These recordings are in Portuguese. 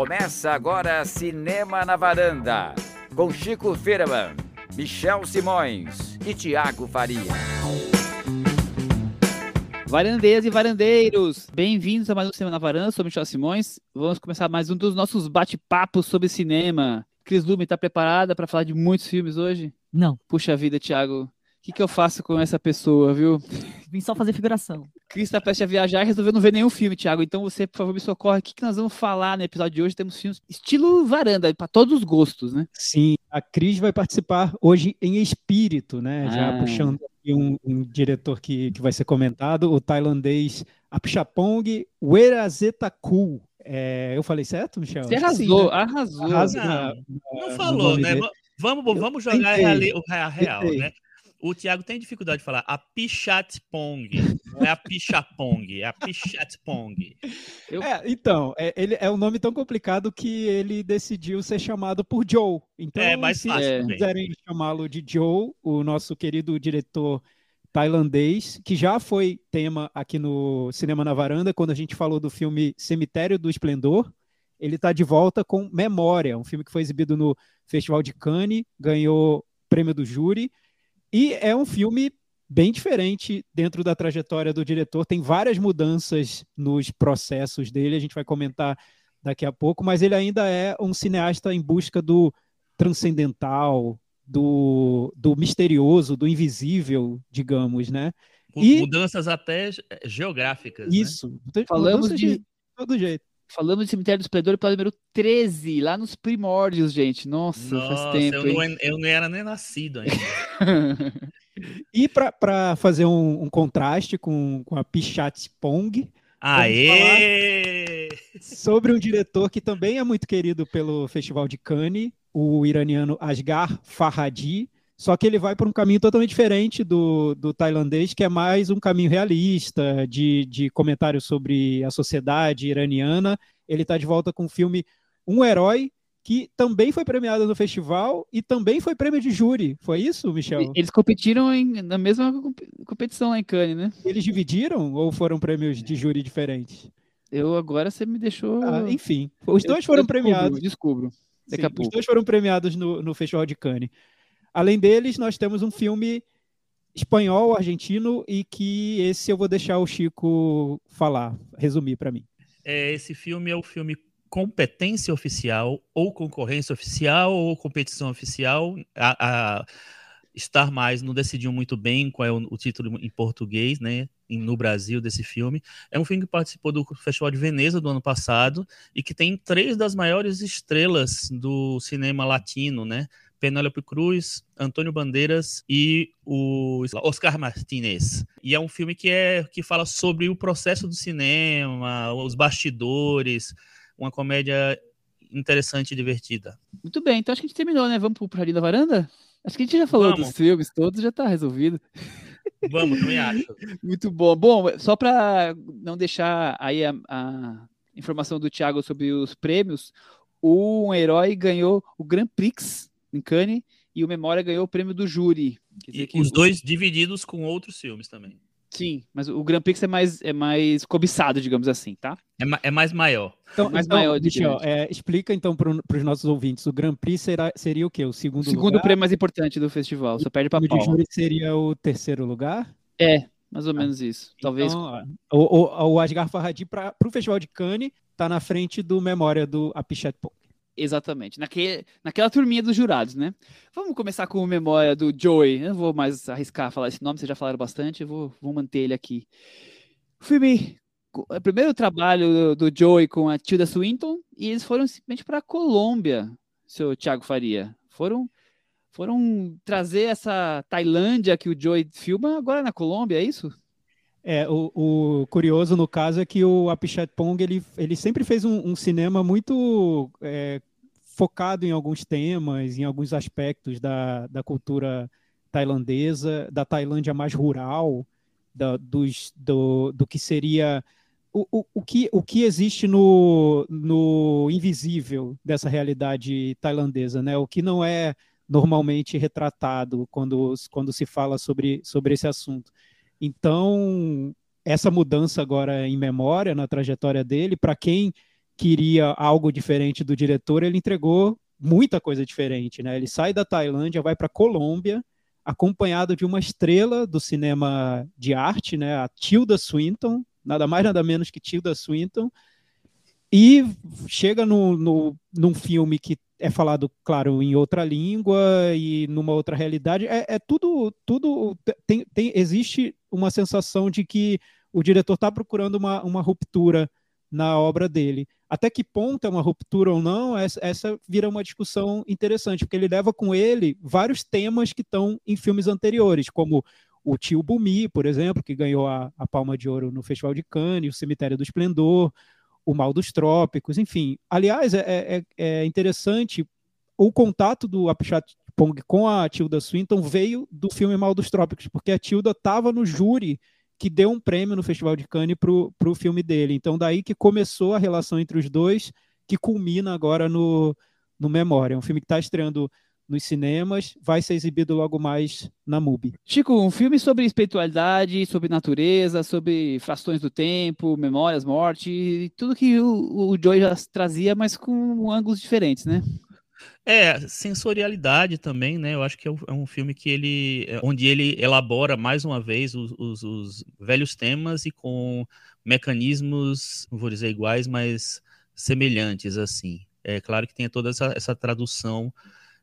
Começa agora Cinema na Varanda, com Chico Firman, Michel Simões e Tiago Faria. Varandeiras e varandeiros, bem-vindos a mais um Cinema na Varanda, sou Michel Simões. Vamos começar mais um dos nossos bate-papos sobre cinema. Cris Lume, tá preparada para falar de muitos filmes hoje? Não. Puxa vida, Thiago. O que, que eu faço com essa pessoa, viu? Vim só fazer figuração. Cris tá prestes a viajar e resolveu não ver nenhum filme, Thiago. Então você, por favor, me socorre. O que, que nós vamos falar no episódio de hoje? Temos filmes estilo varanda, para todos os gostos, né? Sim, a Cris vai participar hoje em espírito, né? Ah. Já puxando aqui um, um diretor que, que vai ser comentado, o tailandês Apchapong Weerazetakul. É, eu falei certo, Michel? Você que sim, arrasou, né? arrasou. Arrasa Não, na- Não no falou, né? dele. Vamos, vamos jogar a, real, tentei. né? O Thiago tem dificuldade de falar a Pichatpong. Não é a Pichapong, é a Pichatpong. Eu- É, então, é, ele é um nome tão complicado que ele decidiu ser chamado por Joe. Então, É mais se fácil É. quiserem chamá-lo de Joe, o nosso querido diretor tailandês, que já foi tema aqui no Cinema na Varanda, quando a gente falou do filme Cemitério do Esplendor. Ele está de volta com Memória, um filme que foi exibido no Festival de Cannes, ganhou prêmio do júri, e é um filme bem diferente dentro da trajetória do diretor. Tem várias mudanças nos processos dele, a gente vai comentar daqui a pouco, mas ele ainda é um cineasta em busca do transcendental, do, do misterioso, do invisível, digamos, né? E- Mudanças até ge- geográficas. né? Isso. Falamos Mudança de- todo jeito. Falamos de Cemitério do Esplendor, episódio número 13, lá nos primórdios, gente. Nossa, Nossa, faz tempo, eu, hein? não, eu não era nem nascido ainda. E para fazer um, um contraste com, com a Pichat Pong, Aê! sobre um diretor que também é muito querido pelo Festival de Cannes, o iraniano Asghar Farhadi, só que ele vai por um caminho totalmente diferente do, do tailandês, que é mais um caminho realista, de, de comentário sobre a sociedade iraniana. Ele está de volta com o filme Um Herói, que também foi premiado no festival e também foi prêmio de júri. Foi isso, Michel? Eles competiram em- na mesma comp- competição lá em Cannes, né? Eles dividiram ou foram prêmios de júri diferentes? Eu agora você me deixou. Ah, enfim, os Eu- dois foram eu descubro, premiados. Descubro. Daqui Sim, a pouco. Os dois foram premiados no, no Festival de Cannes. Além deles, nós temos um filme espanhol, argentino, e que esse eu vou deixar o Chico falar, resumir para mim. É, esse filme é o filme Competência Oficial, ou Concorrência Oficial, ou Competição Oficial. A, a Star Mais não decidiu muito bem qual é o, o título em português, né? No Brasil, desse filme. É um filme que participou do Festival de Veneza do ano passado e que tem três das maiores estrelas do cinema latino, né? Penélope Cruz, Antônio Bandeiras e o Oscar Martinez. E é um filme que, é, que fala sobre o processo do cinema, os bastidores, uma comédia interessante e divertida. Muito bem, então acho que a gente terminou, né? Vamos pro Jardim da Varanda? Acho que a gente já falou Vamos. dos filmes todos, já tá resolvido. Vamos, também acho. Muito bom. Bom, só para não deixar aí a, a informação do Thiago sobre os prêmios, o Um Herói ganhou o Grand Prix em Cannes e o Memória ganhou o prêmio do júri. Quer dizer E que os o- dois divididos com outros filmes também. Sim, mas o Grand Prix é mais, é mais cobiçado, digamos assim, tá? É, ma- é mais maior. Então, Mais então, maior Michel, é, explica então para os nossos ouvintes, o Grand Prix será, seria o quê? O segundo, O segundo lugar? prêmio mais importante do festival, só perde O para prêmio de pau. júri seria o terceiro lugar? É, mais ou menos isso. Talvez Então, o, o, o Asghar Farhadi para o Festival de Cannes está na frente do Memória do Apichat. Exatamente, naque, naquela turminha dos jurados, né? Vamos começar com a memória do Joey. Eu não vou mais arriscar falar esse nome, vocês já falaram bastante, eu vou, vou manter ele aqui. O filme, é primeiro trabalho do, do Joey com a Tilda Swinton, e eles foram simplesmente para a Colômbia, seu Thiago Faria. Foram, foram trazer essa Tailândia que o Joey filma agora na Colômbia, é isso? É, o, o curioso no caso é que o Apichat Pong ele, ele sempre fez um, um cinema muito é, focado em alguns temas, em alguns aspectos da, da cultura tailandesa, da Tailândia mais rural, da, dos, do, do que seria o, o, o, que, o que existe no, no invisível dessa realidade tailandesa, né? O que não é normalmente retratado quando, quando se fala sobre, sobre esse assunto. Então, essa mudança agora em memória na trajetória dele, para quem queria algo diferente do diretor, ele entregou muita coisa diferente, né? Ele sai da Tailândia, vai para Colômbia, acompanhado de uma estrela do cinema de arte, né? A Tilda Swinton, nada mais nada menos que Tilda Swinton, e chega no, no, num filme que é falado, claro, em outra língua e numa outra realidade. É, é tudo, tudo tem, tem, existe uma sensação de que o diretor está procurando uma, uma ruptura na obra dele. Até que ponto é uma ruptura ou não, essa, vira uma discussão interessante, porque ele leva com ele vários temas que estão em filmes anteriores, como o Tio Bumi, por exemplo, que ganhou a, a Palma de Ouro no Festival de Cannes, o Cemitério do Esplendor, o Mal dos Trópicos, enfim. Aliás, é, é, é interessante o contato do Apichat Pong com a Tilda Swinton veio do filme Mal dos Trópicos, porque a Tilda estava no júri que deu um prêmio no Festival de Cannes para o filme dele. Então, daí que começou a relação entre os dois, que culmina agora no, no Memória. Um filme que está estreando nos cinemas, vai ser exibido logo mais na MUBI. Chico, um filme sobre espiritualidade, sobre natureza, sobre frações do tempo, memórias, morte, tudo que o, o já trazia, mas com ângulos diferentes, né? É, sensorialidade também, né? Eu acho que é um, é filme que ele, é, onde ele elabora mais uma vez os, os, os, velhos temas e com mecanismos, não vou dizer iguais, mas semelhantes, assim. É claro que tem toda essa, essa tradução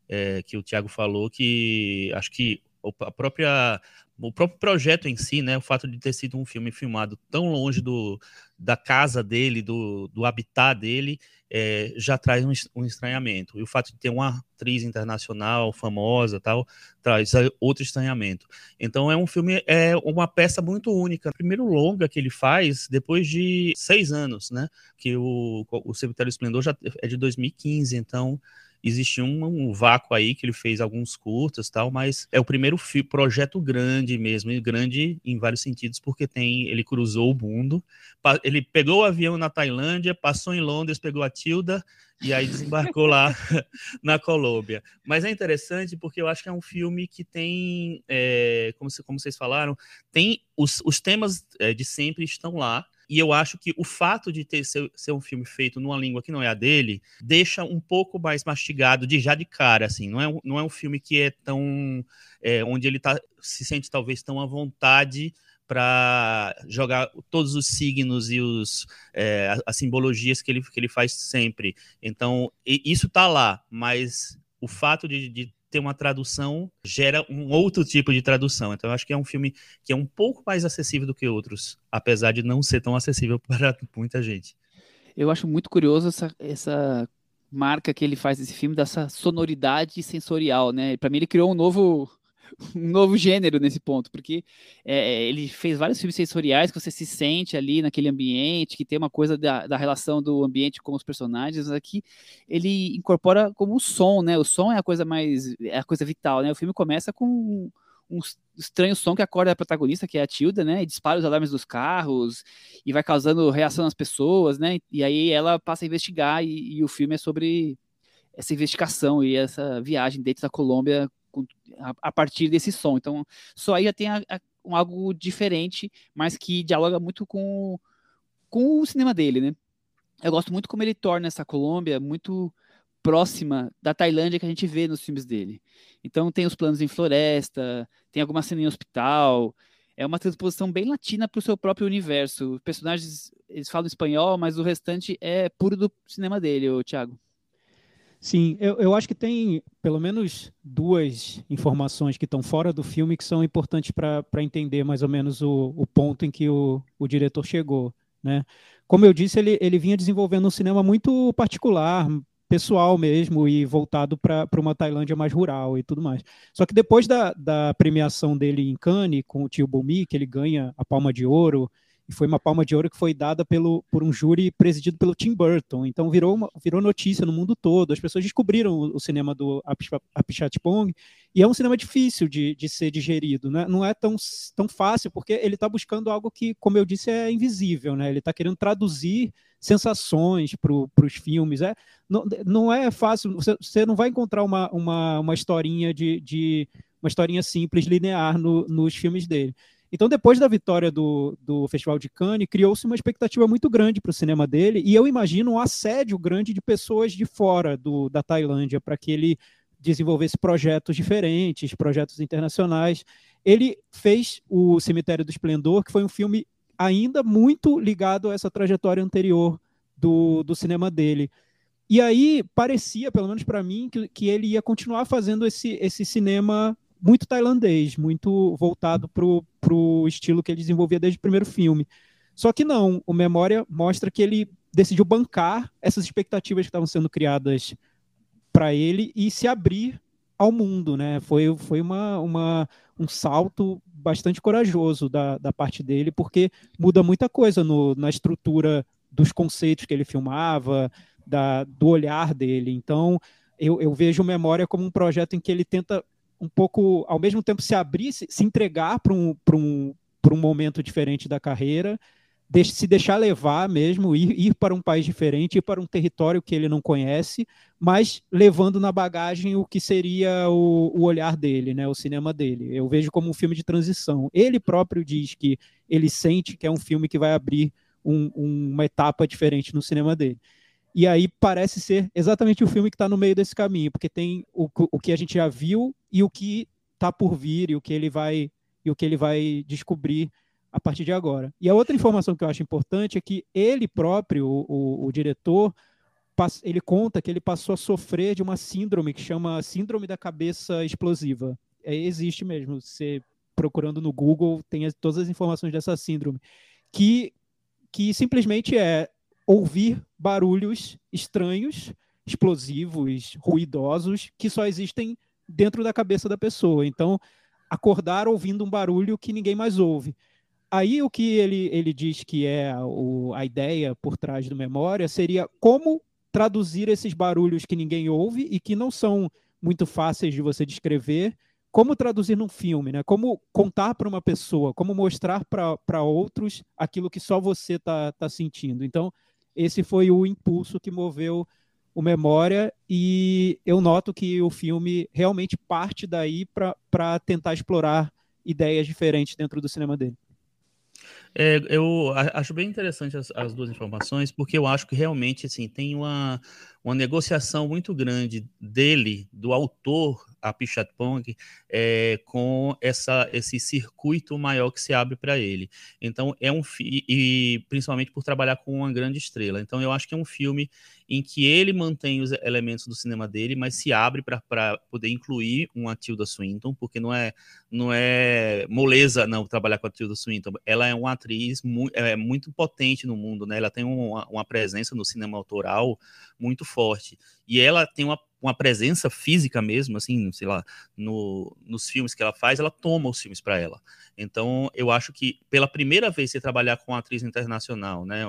é, que o Tiago falou, que acho que a própria o próprio projeto em si, né, o fato de ter sido um filme filmado tão longe do, da casa dele, do, do habitat dele, é, já traz um, um, estranhamento. E o fato de ter uma atriz internacional famosa tal, traz outro estranhamento. Então é um filme, é uma peça muito única. Primeiro longa que ele faz depois de seis anos, né? Que o, o Cemitério Esplendor já é de 2015, então existe um, um, vácuo aí que ele fez alguns curtas tal, mas é o primeiro projeto grande mesmo, e grande em vários sentidos, porque tem ele cruzou o mundo, ele pegou o avião na Tailândia, passou em Londres, pegou a Tilda e aí desembarcou lá na Colômbia. Mas é interessante porque eu acho que é um filme que tem, é, como, como vocês falaram, tem os, os temas é, de sempre estão lá, e eu acho que o fato de ter ser, ser, um filme feito numa língua que não é a dele deixa um pouco mais mastigado de já de cara, assim. Não é, não é um filme que é tão. É, onde ele tá, se sente talvez tão à vontade para jogar todos os signos e os, é, as simbologias que ele, que ele faz sempre. Então, isso tá lá, mas o fato de, de ter uma tradução gera um outro tipo de tradução. Então, eu acho que é um filme que é um pouco mais acessível do que outros, apesar de não ser tão acessível para muita gente. Eu acho muito curioso essa, essa marca que ele faz desse filme, dessa sonoridade sensorial, né? Para mim, ele criou um novo um novo gênero nesse ponto, porque é, ele fez vários filmes sensoriais que você se sente ali naquele ambiente, que tem uma coisa da, da relação do ambiente com os personagens, aqui ele incorpora como o som, né? O som é a coisa mais, é a coisa vital, né? O filme começa com um estranho som que acorda a protagonista, que é a Tilda, né? E dispara os alarmes dos carros e vai causando reação nas pessoas, né? E aí ela passa a investigar e, e o filme é sobre essa investigação e essa viagem dentro da Colômbia a, partir desse som. Então, só aí já tem a, a, um, algo diferente, mas que dialoga muito com, com o cinema dele, né? Eu gosto muito como ele torna essa Colômbia muito próxima da Tailândia que a gente vê nos filmes dele. Então tem os planos em floresta, tem alguma cena em hospital, é uma transposição bem latina para o seu próprio universo. Os personagens, eles falam espanhol, mas o restante é puro do cinema dele, o Thiago. Sim, eu, eu acho que tem pelo menos duas informações que estão fora do filme que são importantes para entender mais ou menos o, o ponto em que o, o diretor chegou. Né? Como eu disse, ele, ele vinha desenvolvendo um cinema muito particular, pessoal mesmo, e voltado para uma Tailândia mais rural e tudo mais. Só que depois da, da premiação dele em Cannes, com o Tio Bumi, que ele ganha a Palma de Ouro, e foi uma palma de ouro que foi dada pelo, por um júri presidido pelo Tim Burton. Então virou, uma, virou notícia no mundo todo. As pessoas descobriram o, o cinema do Apichatpong e é um cinema difícil de, de ser digerido. Né? Não é tão, tão fácil porque ele está buscando algo que, como eu disse, é invisível. Né? Ele está querendo traduzir sensações para os filmes. É, não, não é fácil. Você, você não vai encontrar uma, uma, uma historinha de, de uma historinha simples, linear no, nos filmes dele. Então, depois da vitória do, do Festival de Cannes, criou-se uma expectativa muito grande para o cinema dele, e eu imagino um assédio grande de pessoas de fora do, da Tailândia para que ele desenvolvesse projetos diferentes, projetos internacionais. Ele fez o Cemitério do Esplendor, que foi um filme ainda muito ligado a essa trajetória anterior do, do cinema dele. E aí parecia, pelo menos para mim, que, que ele ia continuar fazendo esse, esse cinema muito tailandês, muito voltado para o estilo que ele desenvolvia desde o primeiro filme. Só que não, o Memória mostra que ele decidiu bancar essas expectativas que estavam sendo criadas para ele e se abrir ao mundo, né? Foi, foi uma, uma, um salto bastante corajoso da, da parte dele, porque muda muita coisa no, na estrutura dos conceitos que ele filmava, da, do olhar dele. Então, eu, eu vejo Memória como um projeto em que ele tenta um pouco, ao mesmo tempo, se abrir, se, se entregar para um, um, um momento diferente da carreira, de, se deixar levar mesmo, ir, ir para um país diferente, ir para um território que ele não conhece, mas levando na bagagem o que seria o, o olhar dele, né, o cinema dele. Eu vejo como um filme de transição. Ele próprio diz que ele sente que é um filme que vai abrir um, uma etapa diferente no cinema dele. E aí parece ser exatamente o filme que está no meio desse caminho, porque tem o, o que a gente já viu e o que está por vir e o que ele vai e o que ele vai descobrir a partir de agora. E a outra informação que eu acho importante é que ele próprio, o, o, o diretor, ele conta que ele passou a sofrer de uma síndrome que chama síndrome da cabeça explosiva. É, existe mesmo. Você procurando no Google tem todas as informações dessa síndrome, que que simplesmente é ouvir barulhos estranhos, explosivos, ruidosos, que só existem dentro da cabeça da pessoa. Então, acordar ouvindo um barulho que ninguém mais ouve. Aí o que ele, ele diz que é o, a ideia por trás do memória seria como traduzir esses barulhos que ninguém ouve e que não são muito fáceis de você descrever, como traduzir num filme, né? Como contar para uma pessoa, como mostrar para outros aquilo que só você está tá sentindo. Então, esse foi o impulso que moveu o Memória e eu noto que o filme realmente parte daí para tentar explorar ideias diferentes dentro do cinema dele. É, eu acho bem interessante as, as, duas informações, porque eu acho que realmente assim, tem uma, uma negociação muito grande dele, do autor, a Pichatpong, é, com essa, esse circuito maior que se abre para ele. Então, é um e principalmente por trabalhar com uma grande estrela. Então, eu acho que é um filme em que ele mantém os elementos do cinema dele, mas se abre para poder incluir uma Tilda Swinton, porque não é não é moleza não trabalhar com a Tilda Swinton. Ela é uma atriz mu é, muito potente no mundo, né? Ela tem uma, uma presença no cinema autoral muito forte. E ela tem uma uma presença física mesmo, assim, sei lá, no, nos filmes que ela faz, ela toma os filmes para ela. Então, eu acho que pela primeira vez você trabalhar com uma atriz internacional, né,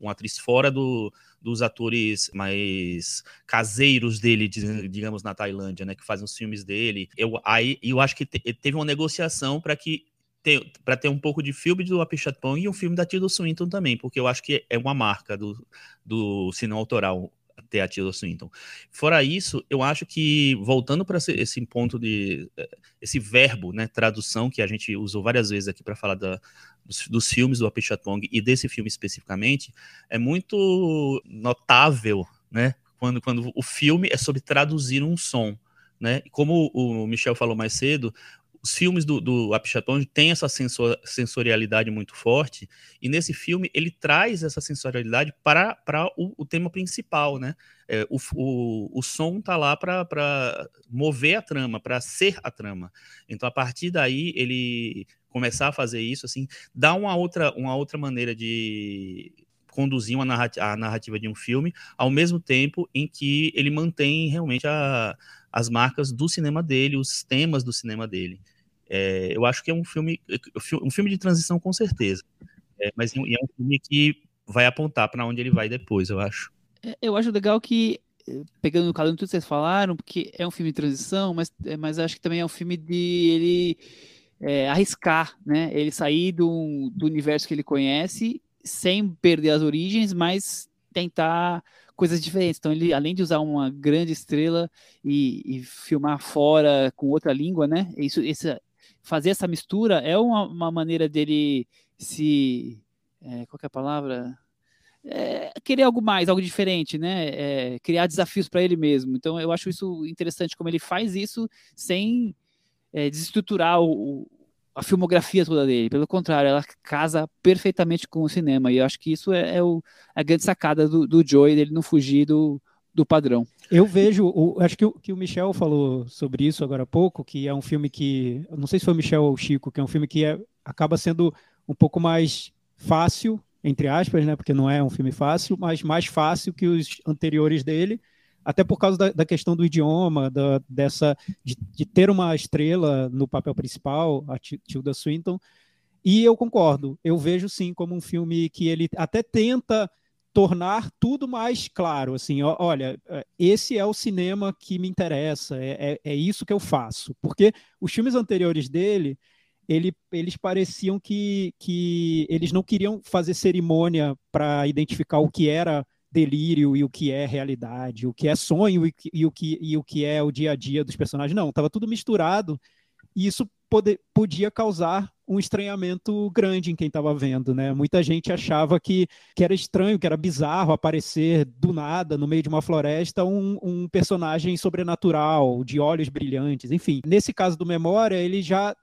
uma atriz fora do, dos atores mais caseiros dele, digamos, na Tailândia, né, que fazem os filmes dele, eu, aí, eu acho que te, teve uma negociação para que para ter um pouco de filme do Apichatpong e um filme da Tilda Swinton também, porque eu acho que é uma marca do, do cinema autoral ter a Tilda Swinton. Fora isso, eu acho que, voltando para esse, ponto de. Eh, esse verbo, né, tradução, que a gente usou várias vezes aqui para falar da, dos, dos, filmes do Apichatpong e desse filme especificamente, é muito notável, né, quando, quando o filme é sobre traduzir um som. Né? Como o Michel falou mais cedo, os filmes do, do Apichatpong têm essa sensor, sensorialidade muito forte, e nesse filme ele traz essa sensorialidade para, para o, o tema principal, né? É, o, o, o som tá lá para mover a trama, para ser a trama. Então, a partir daí, ele começar a fazer isso, assim, dá uma outra, uma outra maneira de conduzir uma narrativa, a narrativa de um filme, ao mesmo tempo em que ele mantém realmente a, as marcas do cinema dele, os temas do cinema dele. É, eu acho que é um filme, um filme de transição com certeza, é, mas é um filme que vai apontar para onde ele vai depois, eu acho. É, eu acho legal que pegando no caso de tudo que vocês falaram, porque é um filme de transição, mas, é, mas acho que também é um filme de ele é, arriscar, né? Ele sair do, do universo que ele conhece sem perder as origens, mas tentar coisas diferentes. Então, ele, além de usar uma grande estrela e, e filmar fora com outra língua, né? Isso, esse, fazer essa mistura é uma, uma maneira dele se. É, qual é a palavra? É, querer algo mais, algo diferente, né? É, criar desafios para ele mesmo. Então, eu acho isso interessante como ele faz isso sem é, desestruturar o, a filmografia toda dele. Pelo contrário, ela casa perfeitamente com o cinema. E eu acho que isso é, é o, a grande sacada do, do Joey, dele não fugir do, do padrão. Eu vejo, o, acho que o, que o Michel falou sobre isso agora há pouco, que é um filme que, não sei se foi o Michel ou o Chico, que é um filme que é, acaba sendo um pouco mais fácil, entre aspas, né, porque não é um filme fácil, mas mais fácil que os anteriores dele, até por causa da, da questão do idioma, da, dessa de, de, ter uma estrela no papel principal, a Tilda Swinton. E eu concordo, eu vejo sim como um filme que ele até tenta tornar tudo mais claro, assim, olha, é, esse é o cinema que me interessa, é, é, é, isso que eu faço, porque os filmes anteriores dele, ele, eles pareciam que, que eles não queriam fazer cerimônia para identificar o que era delírio e o que é realidade, o que é sonho e, e, o, que, e o que é o dia a dia dos personagens. Não, estava tudo misturado e isso pode, podia causar um estranhamento grande em quem estava vendo, né? Muita gente achava que, que era estranho, que era bizarro aparecer do nada, no meio de uma floresta, um, um personagem sobrenatural, de olhos brilhantes, enfim. Nesse caso do Memória, ele já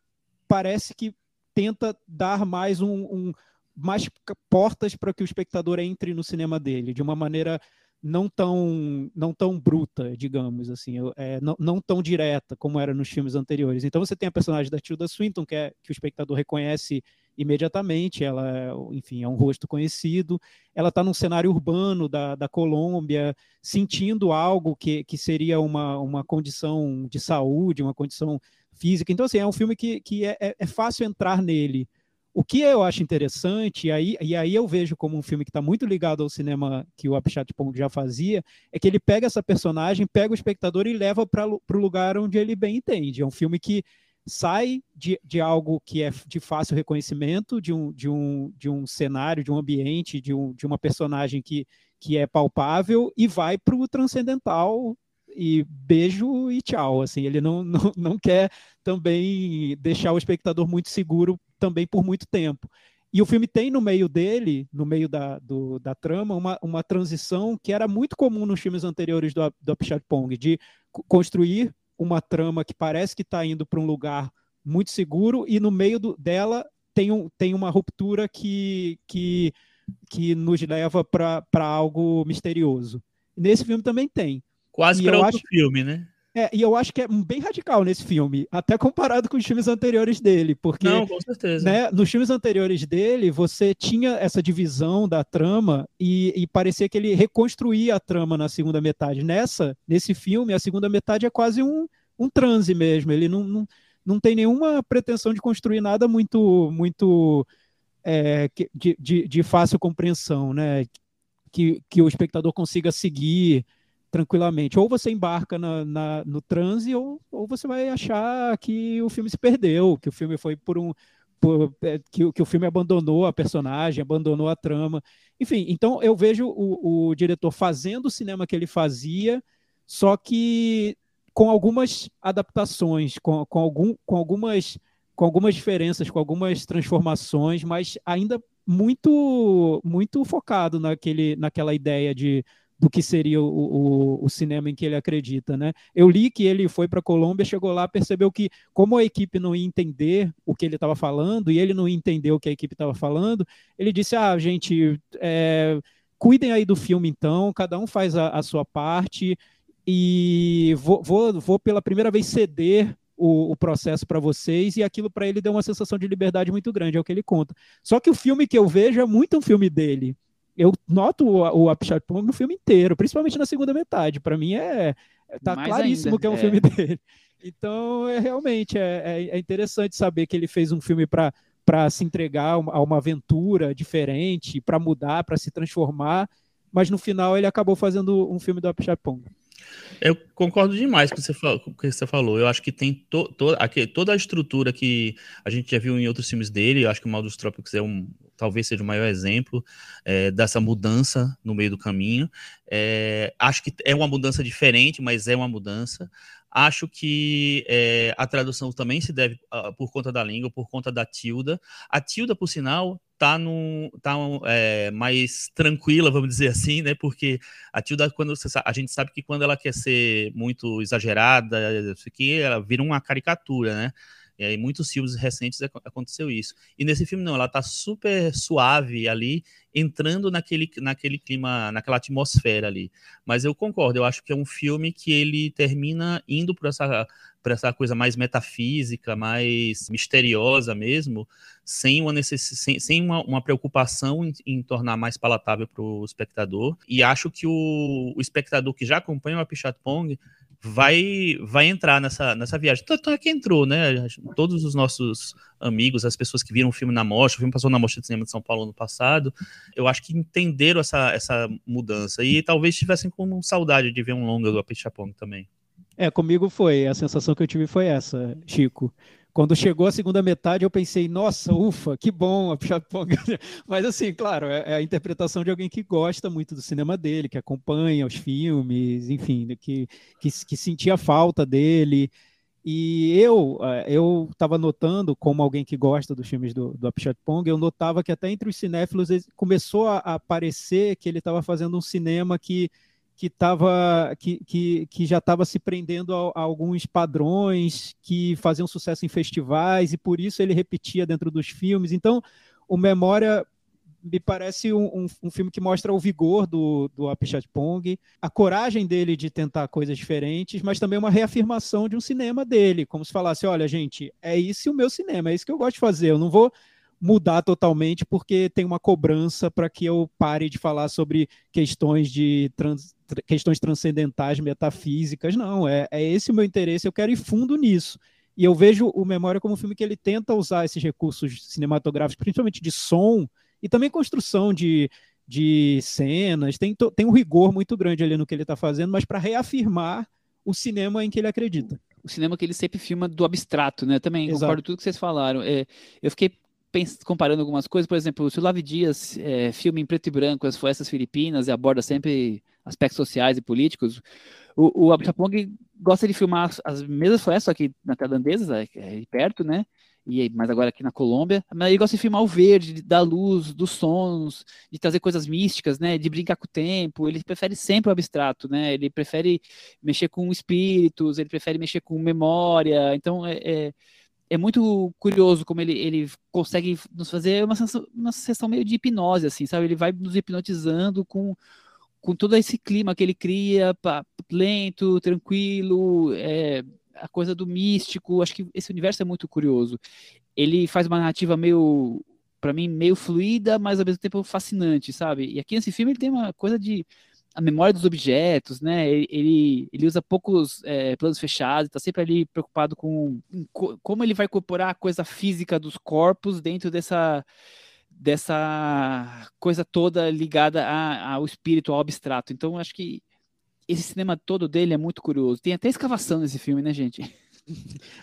parece que tenta dar mais um, um mais portas para que o espectador entre no cinema dele, de uma maneira não tão não tão bruta, digamos assim, é, não, não tão direta como era nos filmes anteriores. Então você tem a personagem da Tilda Swinton, que, é, que o espectador reconhece imediatamente, ela, enfim, é um rosto conhecido, ela está num cenário urbano da, da Colômbia, sentindo algo que, que seria uma, uma condição de saúde, uma condição física. Então, assim, é um filme que, que é, é, é fácil entrar nele, o que eu acho interessante, e aí, e aí eu vejo como um filme que está muito ligado ao cinema que o Apichat Pong já fazia, é que ele pega essa personagem, pega o espectador e leva para o lugar onde ele bem entende. É um filme que sai de, de algo que é de fácil reconhecimento, de um, de um, de um cenário, de um ambiente, de, um, de uma personagem que, que é palpável e vai para o transcendental e beijo e tchau. Assim, ele não, não, não quer também deixar o espectador muito seguro também por muito tempo. E o filme tem no meio dele, no meio da, do, da trama, uma, uma transição que era muito comum nos filmes anteriores do, do Apichat Pong, de construir uma trama que parece que está indo para um lugar muito seguro e no meio do, dela tem, um, tem uma ruptura que, que, que nos leva para algo misterioso. Nesse filme também tem. Quase para outro acho... filme, né? É, e eu acho que é bem radical nesse filme, até comparado com os filmes anteriores dele, porque Não, com certeza. Né, nos filmes anteriores dele, você tinha essa divisão da trama e, e, parecia que ele reconstruía a trama na segunda metade. Nessa, nesse filme, a segunda metade é quase um, um transe mesmo. Ele não, não, não tem nenhuma pretensão de construir nada muito muito é, de, de, de fácil compreensão, né? Que, que o espectador consiga seguir tranquilamente. Ou você embarca na, na, no transe, ou, ou você vai achar que o filme se perdeu, que o filme foi por um. Por, é, que, que o filme abandonou a personagem, abandonou a trama. Enfim, então eu vejo o, o diretor fazendo o cinema que ele fazia, só que com algumas adaptações, com, com, algum, com, algumas, com algumas diferenças, com algumas transformações, mas ainda muito muito focado naquele, naquela ideia de do que seria o, o, o, cinema em que ele acredita, né? Eu li que ele foi para a Colômbia, chegou lá, percebeu que como a equipe não ia entender o que ele estava falando e ele não ia entender o que a equipe estava falando, ele disse: "Ah, gente, é, cuidem aí do filme então, cada um faz a, a sua parte e vou, vou, vou pela primeira vez ceder o, o, processo para vocês, e aquilo para ele deu uma sensação de liberdade muito grande, é o que ele conta. Só que o filme que eu vejo é muito um filme dele eu noto o, o Upshot Pong no filme inteiro, principalmente na segunda metade. Para mim é, é tá Mais claríssimo ainda, que é um é. filme dele. Então, é realmente é, é, é interessante saber que ele fez um filme para para se entregar a uma aventura diferente, para mudar, para se transformar, mas no final ele acabou fazendo um filme do Upshot Pong. Eu concordo demais com o que você falou. Que você falou. Eu acho que tem to, to, aqui, toda a estrutura que a gente já viu em outros filmes dele. Eu acho que o Mal dos Trópicos é um, talvez seja o maior exemplo é, dessa mudança no meio do caminho. É, acho que é uma mudança diferente, mas é uma mudança. Acho que é, a tradução também se deve uh, por conta da língua, por conta da tilda. A tilda, por sinal, tá, tá é, mais tranquila, vamos dizer assim, né? Porque a Tilda, quando você, a gente sabe que quando ela quer ser muito exagerada, isso aqui, ela vira uma caricatura, né? E aí, muitos filmes recentes aconteceu isso. E nesse filme, não, ela tá super suave ali, entrando naquele, naquele clima, naquela atmosfera ali. Mas eu concordo, eu acho que é um filme que ele termina indo por essa, essa coisa mais metafísica, mais misteriosa mesmo, sem uma, necess... sem, sem uma, uma preocupação em, em, tornar mais palatável para o espectador. E acho que o, o espectador que já acompanha o Apichatpong vai vai entrar nessa, nessa viagem. Tanto é que entrou, né? Todos os nossos amigos, as pessoas que viram o filme na mostra, o filme passou na Mostra de Cinema de São Paulo no passado, eu acho que entenderam essa, essa mudança e talvez tivessem com saudade de ver um longa do Apichatpong também. É, comigo foi, a sensação que eu tive foi essa, Chico. Quando chegou a segunda metade, eu pensei, nossa, ufa, que bom, a Mas assim, claro, é, é, a interpretação de alguém que gosta muito do cinema dele, que acompanha os filmes, enfim, que, que, que sentia falta dele. E eu é, eu estava notando, como alguém que gosta dos filmes do, do Pong, eu notava que até entre os cinéfilos começou a, a parecer que ele estava fazendo um cinema que que, tava, que, que, que já estava se prendendo a, a, alguns padrões que faziam sucesso em festivais, e por isso ele repetia dentro dos filmes. Então, o Memória me parece um, um, um filme que mostra o vigor do, do Apichatpong, a coragem dele de tentar coisas diferentes, mas também uma reafirmação de um cinema dele, como se falasse, olha, gente, é isso o meu cinema, é isso que eu gosto de fazer, eu não vou mudar totalmente porque tem uma cobrança para que eu pare de falar sobre questões de trans, questões transcendentais, metafísicas. Não, é, é esse o meu interesse, eu quero ir fundo nisso. E eu vejo o Memória como um filme que ele tenta usar esses recursos cinematográficos, principalmente de som e também construção de, de cenas. Tem, tem um rigor muito grande ali no que ele está fazendo, mas para reafirmar o cinema em que ele acredita. O cinema que ele sempre filma do abstrato, né? Também Exato. concordo com tudo que vocês falaram. É, eu fiquei comparando algumas coisas, por exemplo, se o Lavi Dias é, filme em preto e branco as florestas filipinas e aborda sempre aspectos sociais e políticos, o, o Abchapong gosta de filmar as mesmas florestas, que na tailandesa, é, é perto, né? E mas agora aqui na Colômbia, mas ele gosta de filmar o verde, da luz, dos sons, de trazer coisas místicas, né? De brincar com o tempo. Ele prefere sempre o abstrato, né? Ele prefere mexer com espíritos, ele prefere mexer com memória. Então é, é é muito curioso como ele, ele consegue nos fazer uma sensação, uma sensação meio de hipnose, assim, sabe? Ele vai nos hipnotizando com, com todo esse clima que ele cria, pá, lento, tranquilo, é, a coisa do místico. Acho que esse universo é muito curioso. Ele faz uma narrativa meio, para mim, meio fluida, mas ao mesmo tempo fascinante, sabe? E aqui nesse filme ele tem uma coisa de a memória dos objetos, né? Ele, ele usa poucos é, planos fechados, está sempre ali preocupado com como ele vai incorporar a coisa física dos corpos dentro dessa dessa coisa toda ligada a, ao espírito, ao abstrato. Então, acho que esse cinema todo dele é muito curioso. Tem até escavação nesse filme, né, gente?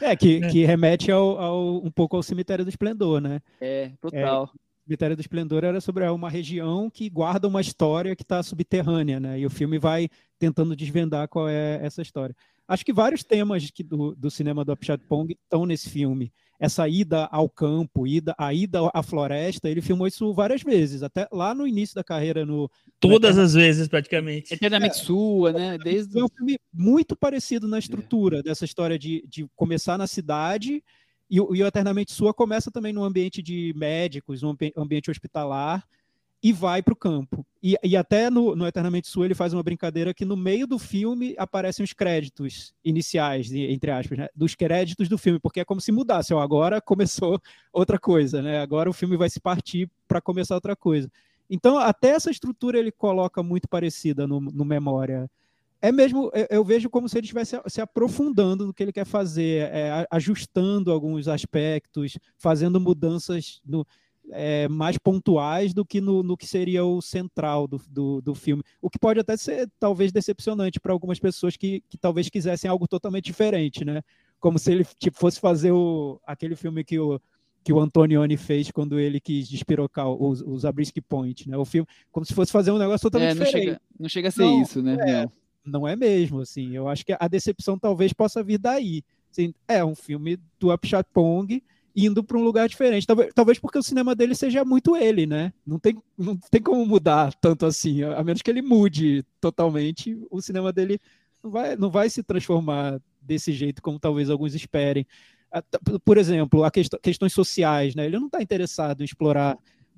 É, que, é. que remete ao, ao, um pouco ao Cemitério do Esplendor, né? É, total. É, Cemitério do Esplendor era sobre uma região que guarda uma história que está subterrânea, né? E o filme vai tentando desvendar qual é essa história. Acho que vários temas que do, do cinema do Pong estão nesse filme. Essa ida ao campo, ida, a ida à floresta, ele filmou isso várias vezes, até lá no início da carreira no. Todas as vezes, praticamente. Eternamente é, sua, né? Desde... É um filme muito parecido na estrutura é. dessa história de, de começar na cidade e, e o Eternamente Sua começa também no ambiente de médicos, no ambiente hospitalar, e vai para o campo. E, e até no, no, Eternamente Sua ele faz uma brincadeira que no meio do filme aparecem os créditos iniciais, entre aspas, né? dos créditos do filme, porque é como se mudasse. Ó, agora começou outra coisa, né? agora o filme vai se partir para começar outra coisa. Então, até essa estrutura ele coloca muito parecida no, no Memória é mesmo, eu vejo como se ele estivesse se aprofundando no que ele quer fazer, é, ajustando alguns aspectos, fazendo mudanças no, é, mais pontuais do que no, no, que seria o central do, do, do, filme. O que pode até ser, talvez, decepcionante para algumas pessoas que, que talvez quisessem algo totalmente diferente, né? Como se ele tipo, fosse fazer o, aquele filme que o, que o Antonioni fez quando ele quis despirocar os, os Abrisky Point, né? O filme, como se fosse fazer um negócio totalmente é, não diferente. Chega, não chega a ser não, isso, né? É, não é mesmo, assim. Eu acho que a decepção talvez possa vir daí. Assim, é um filme do Apichatpong indo para um lugar diferente. Talvez, talvez porque o cinema dele seja muito ele, né? Não tem, não tem como mudar tanto assim, a menos que ele mude totalmente, o cinema dele não vai, não vai se transformar desse jeito como talvez alguns esperem. Por exemplo, a quest questões sociais, né? Ele não está interessado em explorar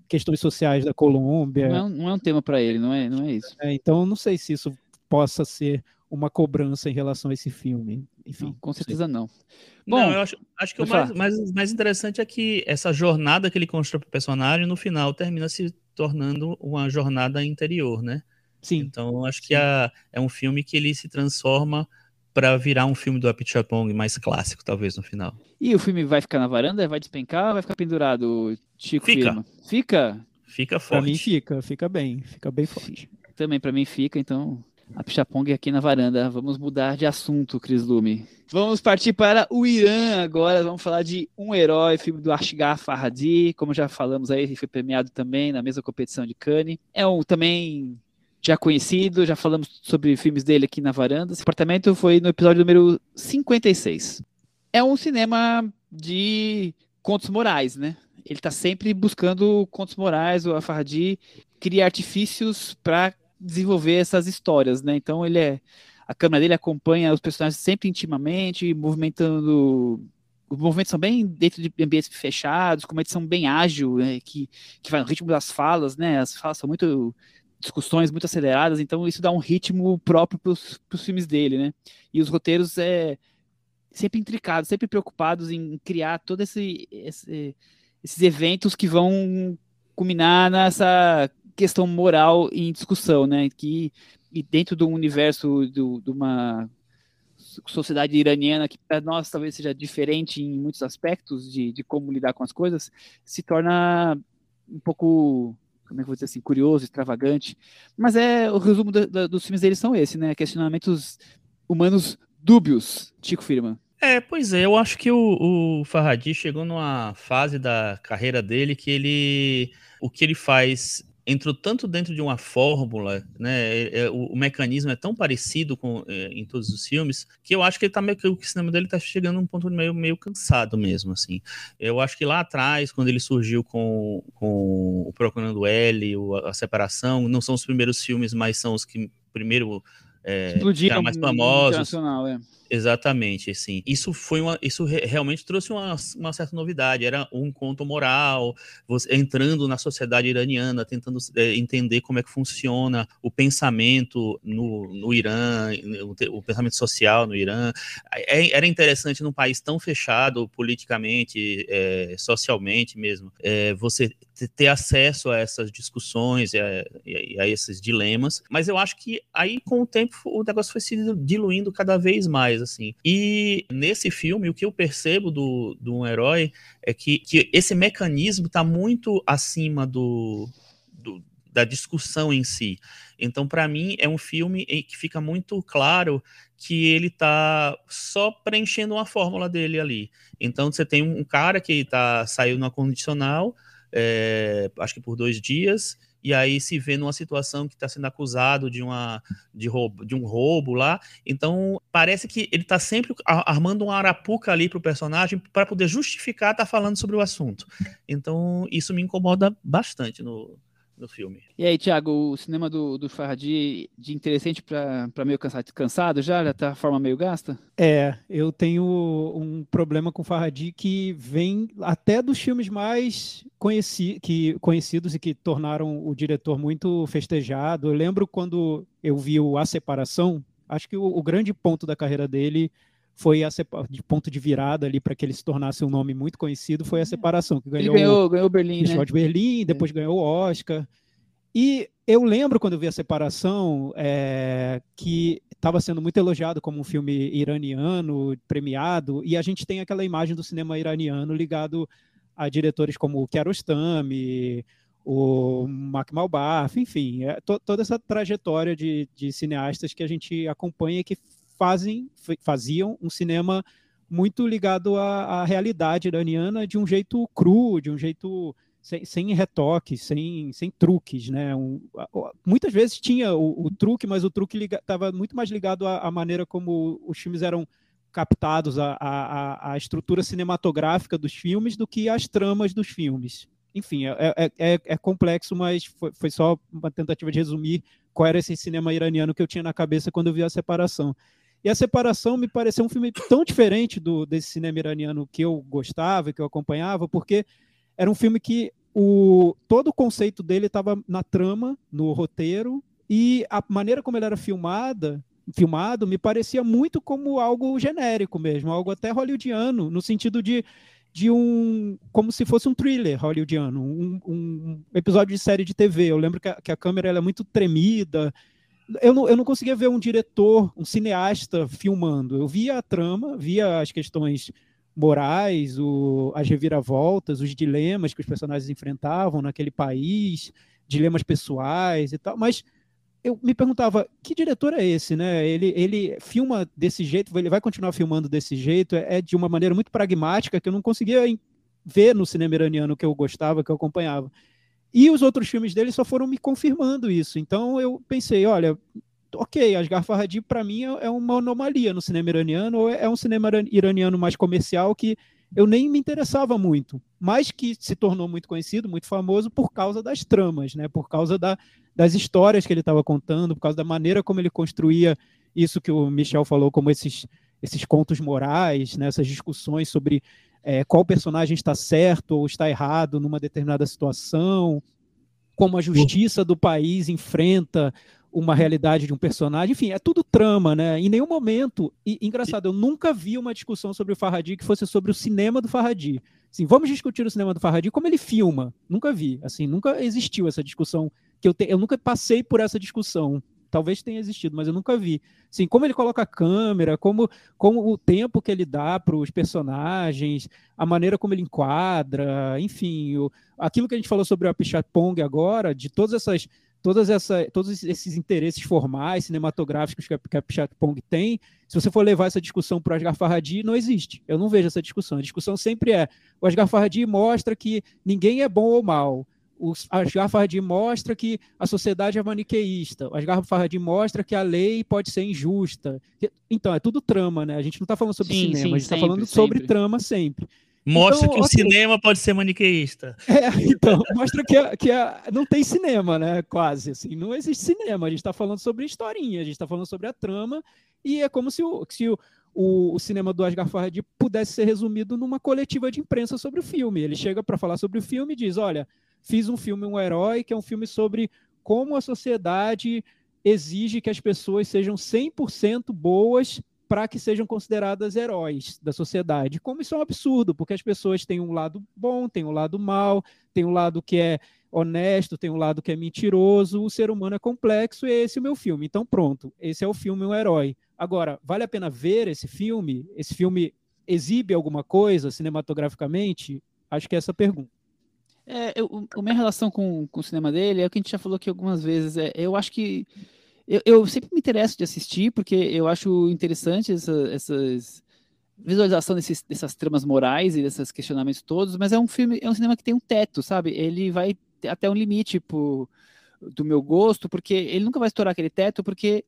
questões sociais da Colômbia. Não é um, não é um tema para ele, não é, não é isso. É, então, não sei se isso possa ser uma cobrança em relação a esse filme. Enfim, não, com certeza não. Bom, não, eu acho, acho que o mais, mais, mais interessante é que essa jornada que ele constrói para o personagem, no final, termina se tornando uma jornada interior, né? Sim. Então, acho que a, é um filme que ele se transforma para virar um filme do Apichatpong mais clássico, talvez, no final. E o filme vai ficar na varanda? Vai despencar ou vai ficar pendurado, Chico Fica. Firma? Fica? Fica forte. Pra mim fica, fica bem, fica bem forte. Também para mim fica, então a Pichapong aqui na varanda. Vamos mudar de assunto, Cris Lume. Vamos partir para o Irã agora. Vamos falar de Um Herói, filme do Ashgar Farhadi. Como já falamos aí, foi premiado também na mesma competição de Cannes. É um também já conhecido, já falamos sobre filmes dele aqui na varanda. Esse apartamento foi no episódio número 56. É um cinema de contos morais, né? Ele está sempre buscando contos morais, o Farhadi cria artifícios para desenvolver essas histórias, né? Então ele é a câmera dele acompanha os personagens sempre intimamente, movimentando os movimentos são bem dentro de ambientes fechados, com uma edição bem ágil, né, que, que vai no ritmo das falas, né? As falas são muito discussões muito aceleradas, então isso dá um ritmo próprio para os filmes dele, né? E os roteiros é sempre intricados, sempre preocupados em criar todo esse, esse esses eventos que vão culminar nessa questão moral em discussão, né? Que e dentro do universo do, de uma sociedade iraniana que para nós talvez seja diferente em muitos aspectos de, de como lidar com as coisas, se torna um pouco como é que eu vou dizer assim, curioso, extravagante. Mas é o resumo do, do, dos filmes deles são esse, né? Questionamentos humanos dúbios, Chico Firma. É, pois é, eu acho que o, o Farhadi chegou numa fase da carreira dele que ele. O que ele faz entrou tanto dentro de uma fórmula, né? É, é, o, o, mecanismo é tão parecido com é, em todos os filmes que eu acho que ele tá meio que o cinema dele está chegando a um ponto meio, meio cansado mesmo, assim. Eu acho que lá atrás, quando ele surgiu com, com o Procurando L, o, a separação, não são os primeiros filmes, mas são os que primeiro é, Explodiram mais famosos. É. Exatamente, assim. Isso foi uma, isso re realmente trouxe uma, uma, certa novidade. Era um conto moral, você, entrando na sociedade iraniana, tentando é, entender como é que funciona o pensamento no, no Irã, o, o pensamento social no Irã. É, era interessante num país tão fechado politicamente, é, socialmente mesmo, é, você ter acesso a essas discussões e a, a, a esses dilemas. Mas eu acho que aí com o tempo o negócio foi se diluindo cada vez mais assim. E nesse filme, o que eu percebo do, do um herói é que, que esse mecanismo está muito acima do, do, da discussão em si. Então, para mim, é um filme em que fica muito claro que ele está só preenchendo uma fórmula dele ali. Então, você tem um cara que tá, saiu no condicional, é, acho que por dois dias, e aí se vê numa situação que está sendo acusado de, uma, de, roubo, de um roubo lá. Então, parece que ele está sempre armando uma arapuca ali para o personagem para poder justificar estar tá falando sobre o assunto. Então, isso me incomoda bastante no, no filme. E aí, Thiago, o cinema do, do Farhadi de interessante para meio cansado, cansado já? Já tá a forma meio gasta? É, eu tenho um problema com o Farhadi que vem até dos filmes mais conheci, que, conhecidos e que tornaram o diretor muito festejado. Eu lembro quando eu vi o A Separação, acho que o, o grande ponto da carreira dele foi a de ponto de virada ali para que ele se tornasse um nome muito conhecido foi a separação que ganhou ele ganhou, ganhou Berlim, né? de Berlim, depois é. ganhou o Oscar. E eu lembro quando eu vi a separação é, que estava sendo muito elogiado como um filme iraniano premiado e a gente tem aquela imagem do cinema iraniano ligado a diretores como o Kiarostami, o Mac Malbaf, enfim, é, to, toda essa trajetória de, de cineastas que a gente acompanha que fazem, faziam um cinema muito ligado à, à realidade iraniana de um jeito cru, de um jeito sem, sem retoques, sem, sem truques, né? Um, muitas vezes tinha o, o, truque, mas o truque estava muito mais ligado à, à, maneira como os filmes eram captados, à, à, à, estrutura cinematográfica dos filmes, do que às tramas dos filmes. Enfim, é, é, é, é complexo, mas foi, foi, só uma tentativa de resumir qual era esse cinema iraniano que eu tinha na cabeça quando eu vi a separação. E a separação me pareceu um filme tão diferente do desse cinema iraniano que eu gostava, que eu acompanhava, porque era um filme que o, todo o conceito dele estava na trama, no roteiro, e a maneira como ele era filmada, filmado me parecia muito como algo genérico mesmo, algo até hollywoodiano, no sentido de, de um. como se fosse um thriller hollywoodiano, um, um episódio de série de TV. Eu lembro que a, que a câmera é muito tremida. Eu não, eu não conseguia ver um diretor, um cineasta filmando. Eu via a trama, via as questões morais, o, as reviravoltas, os dilemas que os personagens enfrentavam naquele país, dilemas pessoais e tal, mas eu me perguntava que diretor é esse, né? Ele, ele filma desse jeito, ele vai continuar filmando desse jeito, é, é de uma maneira muito pragmática que eu não conseguia ver no cinema iraniano que eu gostava, que eu acompanhava. E os outros filmes dele só foram me confirmando isso. Então eu pensei, olha, ok, Asghar Farhadi para mim é, uma anomalia no cinema iraniano, ou é um cinema iraniano mais comercial que eu nem me interessava muito, mas que se tornou muito conhecido, muito famoso por causa das tramas, né? Por causa da, das histórias que ele estava contando, por causa da maneira como ele construía isso que o Michel falou, como esses esses contos morais, né? Essas discussões sobre é, qual personagem está certo ou está errado numa determinada situação, como a justiça do país enfrenta uma realidade de um personagem, enfim, é tudo trama, né? Em nenhum momento, e engraçado, eu nunca vi uma discussão sobre o Farhadi que fosse sobre o cinema do Farhadi. Assim, vamos discutir o cinema do Farhadi, como ele filma. Nunca vi, assim, nunca existiu essa discussão que eu te, eu nunca passei por essa discussão. Talvez tenha existido, mas eu nunca vi. Assim, como ele coloca a câmera, como, como o tempo que ele dá para os personagens, a maneira como ele enquadra, enfim, o, aquilo que a gente falou sobre o Apichatpong agora, de todas essas todas essa, todos esses interesses formais, cinematográficos que a, que a Pichatpong tem, se você for levar essa discussão para o Asghar Farhadi, não existe. Eu não vejo essa discussão. A discussão sempre é, o Asghar Farhadi mostra que ninguém é bom ou mal. O Asghar Farhadi mostra que a sociedade é maniqueísta. O Asghar Farhadi mostra que a lei pode ser injusta. Então, é tudo trama, né? A gente não está falando sobre sim, cinema, sim, a gente está falando sempre. sobre trama sempre. Mostra então, que o cinema pode ser maniqueísta. É, então, mostra que, a, que a, não tem cinema, né? Quase, assim. Não existe cinema. A gente está falando sobre historinha, a gente está falando sobre a trama, e é como se o, se o, o, o cinema do Asghar Farhadi pudesse ser resumido numa coletiva de imprensa sobre o filme. Ele chega para falar sobre o filme e diz, olha, fiz um filme Um Herói, que é um filme sobre como a sociedade exige que as pessoas sejam 100% boas para que sejam consideradas heróis da sociedade. Como isso é um absurdo, porque as pessoas têm um lado bom, têm um lado mal, tem um lado que é honesto, tem um lado que é mentiroso, o ser humano é complexo e é esse o meu filme. Então pronto, esse é o filme Um Herói. Agora, vale a pena ver esse filme? Esse filme exibe alguma coisa cinematograficamente? Acho que é essa a pergunta. É, eu, a minha relação com, com o cinema dele é o que a gente já falou aqui algumas vezes. É, eu acho que eu, eu, sempre me interesso de assistir, porque eu acho interessante essa, essas visualização desses, dessas tramas morais e desses questionamentos todos, mas é um filme, é um cinema que tem um teto, sabe? Ele vai até um limite tipo, do meu gosto, porque ele nunca vai estourar aquele teto, porque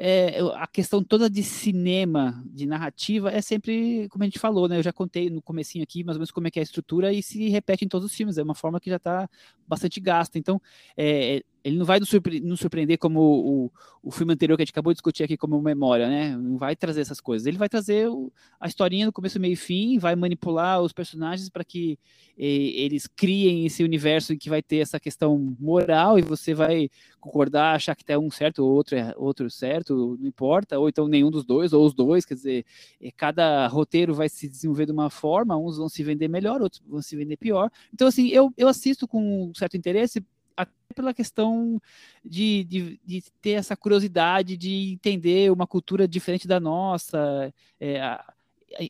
é, a questão toda de cinema, de narrativa, é sempre, como a gente falou, né? Eu já contei no comecinho aqui, mais ou menos como é que é a estrutura e se repete em todos os filmes. É uma forma que já está bastante gasta. Então, é, ele não vai nos, surpre surpreender como o, o, filme anterior que a gente acabou de discutir aqui como memória, né? Não vai trazer essas coisas. Ele vai trazer o, a historinha do começo, meio e fim, vai manipular os personagens para que eles criem esse universo em que vai ter essa questão moral e você vai concordar, achar que tem um certo ou outro, é, outro certo, não importa, ou então nenhum dos dois, ou os dois, quer dizer, é, cada roteiro vai se desenvolver de uma forma, uns vão se vender melhor, outros vão se vender pior. Então, assim, eu, eu assisto com um certo interesse até pela questão de, de, de, ter essa curiosidade de entender uma cultura diferente da nossa, é, a,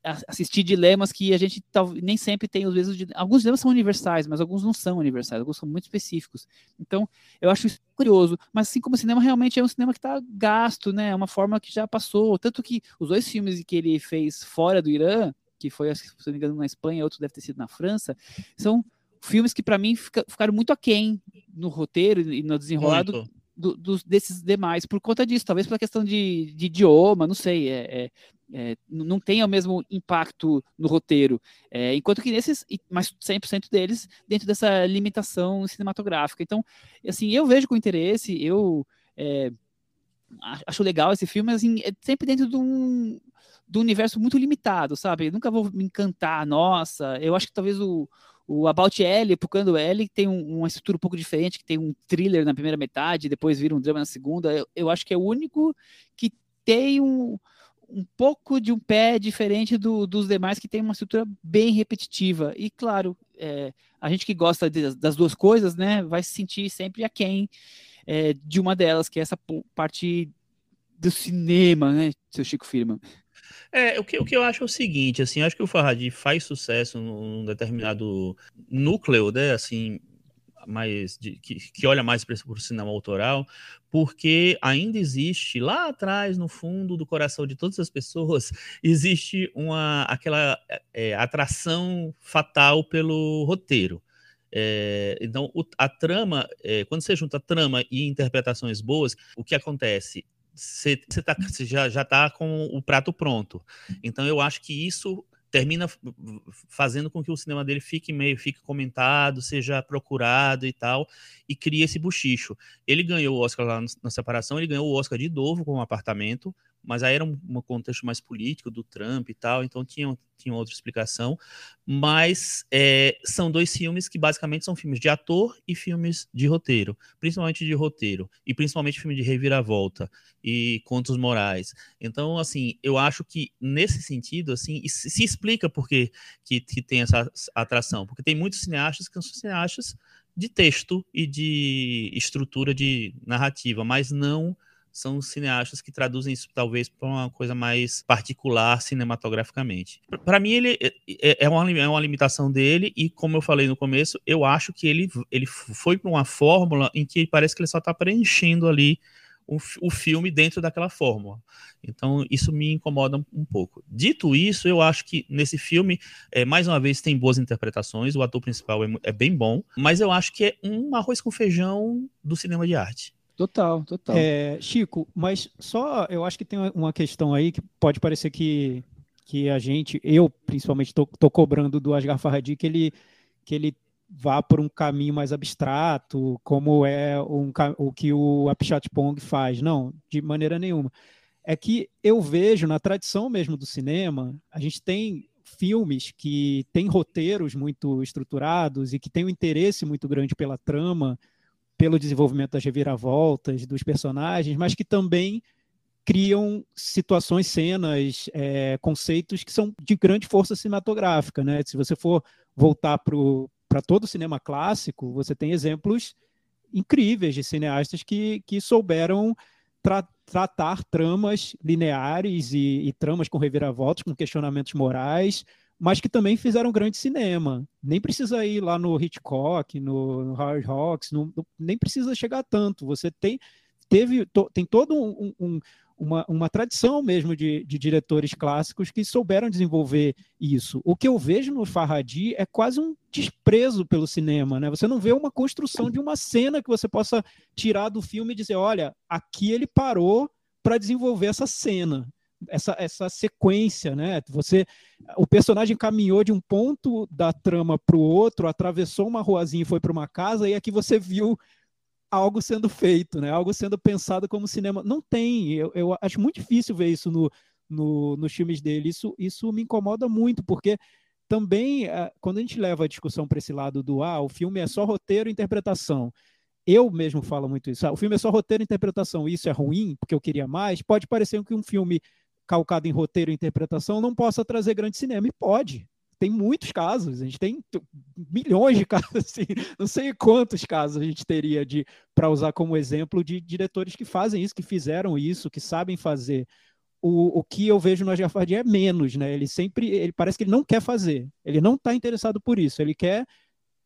a, assistir dilemas que a gente tal, nem sempre tem, vezes, de, alguns dilemas são universais, mas alguns não são universais, alguns são muito específicos. Então, eu acho isso curioso, mas assim como o cinema realmente é um cinema que está gasto, né, é uma forma que já passou, tanto que os dois filmes que ele fez fora do Irã, que foi, se não me engano, na Espanha, outro deve ter sido na França, são filmes que para mim fica, ficaram muito aquém no roteiro e no desenrolado do, dos, desses demais por conta disso, talvez pela questão de, de idioma, não sei, é, é, é, não tem o mesmo impacto no roteiro, é, enquanto que nesses, mas 100% deles dentro dessa limitação cinematográfica. Então, assim, eu vejo com interesse, eu é, acho legal esse filme, mas assim, é sempre dentro de um, de um universo muito limitado, sabe? Eu nunca vou me encantar, nossa, eu acho que talvez o o About Ellie, Pucando Ellie, tem um, uma estrutura um pouco diferente, que tem um thriller na primeira metade, depois vira um drama na segunda. Eu, eu acho que é o único que tem um, um pouco de um pé diferente do, dos demais, que tem uma estrutura bem repetitiva. E, claro, é, a gente que gosta de, das duas coisas, né, vai se sentir sempre aquém é, de uma delas, que é essa parte do cinema, né, seu Chico Firma. É, o que, o que eu acho é o seguinte, assim, acho que o Farhadi faz sucesso num determinado núcleo, né, assim, mais de, que, que olha mais para o cinema autoral, porque ainda existe lá atrás, no fundo do coração de todas as pessoas, existe uma aquela é, atração fatal pelo roteiro. É, então, o, a trama, é, quando você junta trama e interpretações boas, o que acontece? Você, tá, já, já tá com o prato pronto. Então eu acho que isso termina fazendo com que o cinema dele fique meio fique comentado, seja procurado e tal, e cria esse buchicho. Ele ganhou o Oscar lá na separação, ele ganhou o Oscar de novo com o apartamento, mas aí era um, um, contexto mais político do Trump e tal, então tinha, tinha outra explicação. Mas é, são dois filmes que basicamente são filmes de ator e filmes de roteiro, principalmente de roteiro, e principalmente filme de reviravolta e contos morais. Então, assim, eu acho que nesse sentido, assim, se explica por que, que, que tem essa atração, porque tem muitos cineastas que são cineastas de texto e de estrutura de narrativa, mas não são cineastas que traduzem isso talvez para uma coisa mais particular cinematograficamente. Para mim, ele é, é, é uma, é uma limitação dele, e como eu falei no começo, eu acho que ele, ele foi para uma fórmula em que parece que ele só está preenchendo ali o, o filme dentro daquela fórmula. Então, isso me incomoda um pouco. Dito isso, eu acho que nesse filme, é, mais uma vez, tem boas interpretações, o ator principal é, é bem bom, mas eu acho que é um arroz com feijão do cinema de arte. Total, total. É, Chico, mas só eu acho que tem uma questão aí que pode parecer que, que a gente, eu principalmente, estou cobrando do Asghar Farhadi que ele, que ele vá por um caminho mais abstrato, como é um, o que o Apichat Pong faz. Não, de maneira nenhuma. É que eu vejo na tradição mesmo do cinema, a gente tem filmes que têm roteiros muito estruturados e que têm um interesse muito grande pela trama, pelo desenvolvimento das reviravoltas dos personagens, mas que também criam situações, cenas, é, conceitos que são de grande força cinematográfica. Né? Se você for voltar para todo o cinema clássico, você tem exemplos incríveis de cineastas que, que souberam tra tratar tramas lineares e, e tramas com reviravoltas, com questionamentos morais, mas que também fizeram grande cinema. Nem precisa ir lá no Hitchcock, no, Hawks, no, no, nem precisa chegar tanto. Você tem, teve, to, tem todo um, um, uma, uma tradição mesmo de, de, diretores clássicos que souberam desenvolver isso. O que eu vejo no Farhadi é quase um desprezo pelo cinema, né? Você não vê uma construção de uma cena que você possa tirar do filme e dizer, olha, aqui ele parou para desenvolver essa cena essa, essa sequência, né? Você, o personagem caminhou de um ponto da trama para o outro, atravessou uma ruazinha e foi para uma casa, e aqui você viu algo sendo feito, né? Algo sendo pensado como cinema. Não tem, eu, eu acho muito difícil ver isso no, no, nos filmes dele. Isso, isso me incomoda muito, porque também, eh, quando a gente leva a discussão para esse lado do ah, o filme é só roteiro e interpretação, eu mesmo falo muito isso. Ah, o filme é só roteiro e interpretação, isso é ruim, porque eu queria mais. Pode parecer que um filme calcado em roteiro e interpretação não possa trazer grande cinema. E pode. Tem muitos casos, a gente tem milhões de casos, assim, não sei quantos casos a gente teria de para usar como exemplo de diretores que fazem isso, que fizeram isso, que sabem fazer. O, o que eu vejo no Ajafardi é menos, né? Ele sempre, ele parece que ele não quer fazer, ele não está interessado por isso, ele quer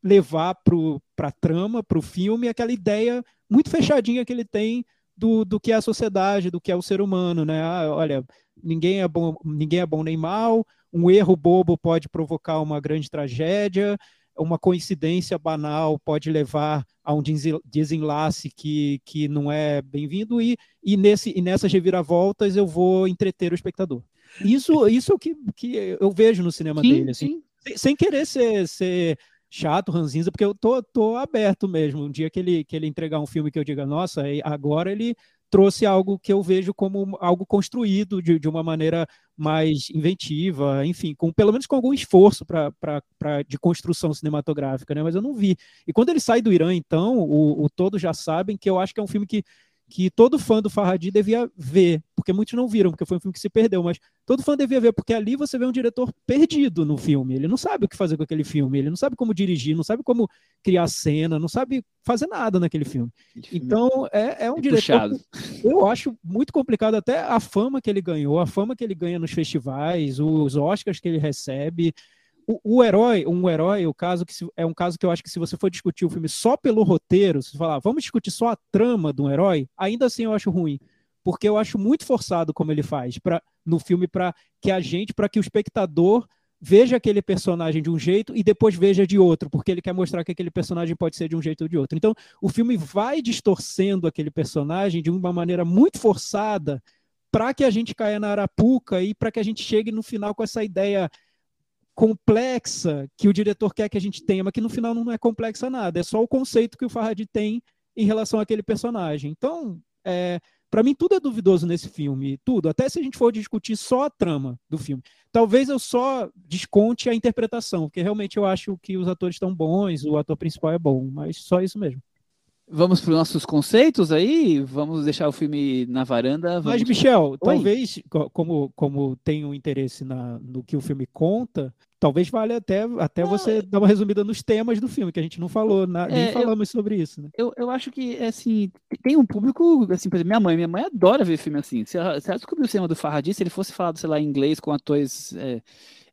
levar para a trama, para o filme, aquela ideia muito fechadinha que ele tem do, do que é a sociedade, do que é o ser humano, né? Ah, olha, ninguém é bom, ninguém é bom nem mal, um erro bobo pode provocar uma grande tragédia, uma coincidência banal pode levar a um desenlace que, que não é bem-vindo e, e, nesse, e nessas reviravoltas eu vou entreter o espectador. Isso, isso é o que, que eu vejo no cinema Sim, dele, assim, sim. sem, sem querer ser, ser chato, ranzinza, porque eu tô, tô aberto mesmo. Um dia que ele, que ele entregar um filme que eu diga, nossa, e agora ele trouxe algo que eu vejo como algo construído de, de uma maneira mais inventiva, enfim, com pelo menos com algum esforço pra, pra, pra, de construção cinematográfica, né? Mas eu não vi. E quando ele sai do Irã, então, o, o todos já sabem que eu acho que é um filme que que todo fã do Farhadi devia ver, porque muitos não viram, porque foi um filme que se perdeu, mas todo fã devia ver, porque ali você vê um diretor perdido no filme. Ele não sabe o que fazer com aquele filme, ele não sabe como dirigir, não sabe como criar cena, não sabe fazer nada naquele filme. Então, é, é um É diretor. puxado. que Eu acho muito complicado até a fama que ele ganhou, a fama que ele ganha nos festivais, os Oscars que ele recebe. O, o herói, um herói, o caso que se- é um caso que eu acho que se você for discutir o filme só pelo roteiro, se falar, vamos discutir só a trama de um herói, ainda assim eu acho ruim, porque eu acho muito forçado como ele faz para no filme para que a gente, para que o espectador veja aquele personagem de um jeito e depois veja de outro, porque ele quer mostrar que aquele personagem pode ser de um jeito ou de outro. Então, o filme vai distorcendo aquele personagem de uma maneira muito forçada para que a gente caia na arapuca e para que a gente chegue no final com essa ideia complexa que o diretor quer que a gente tenha, mas que no final não é complexa nada, é só o conceito que o Farhadi tem em relação àquele personagem. Então, é, para mim tudo é duvidoso nesse filme, tudo, até se a gente for discutir só a trama do filme. Talvez eu só desconte a interpretação, porque realmente eu acho que os atores estão bons, o ator principal é bom, mas só isso mesmo. Vamos para os nossos conceitos aí? Vamos deixar o filme na varanda? Mas, Vamos... Michel, talvez, co- como, como tem um interesse na, no que o filme conta, talvez valha até, até você dar uma resumida nos temas do filme, que a gente não falou, na- nem É, eu- falamos sobre isso, né? Eu, eu acho que, assim, tem um público, assim, por exemplo, minha mãe, minha mãe adora ver filme assim. Se ela, se ela descobrir o cinema do Farhadi, se ele fosse falado, sei lá, em inglês com atores, é,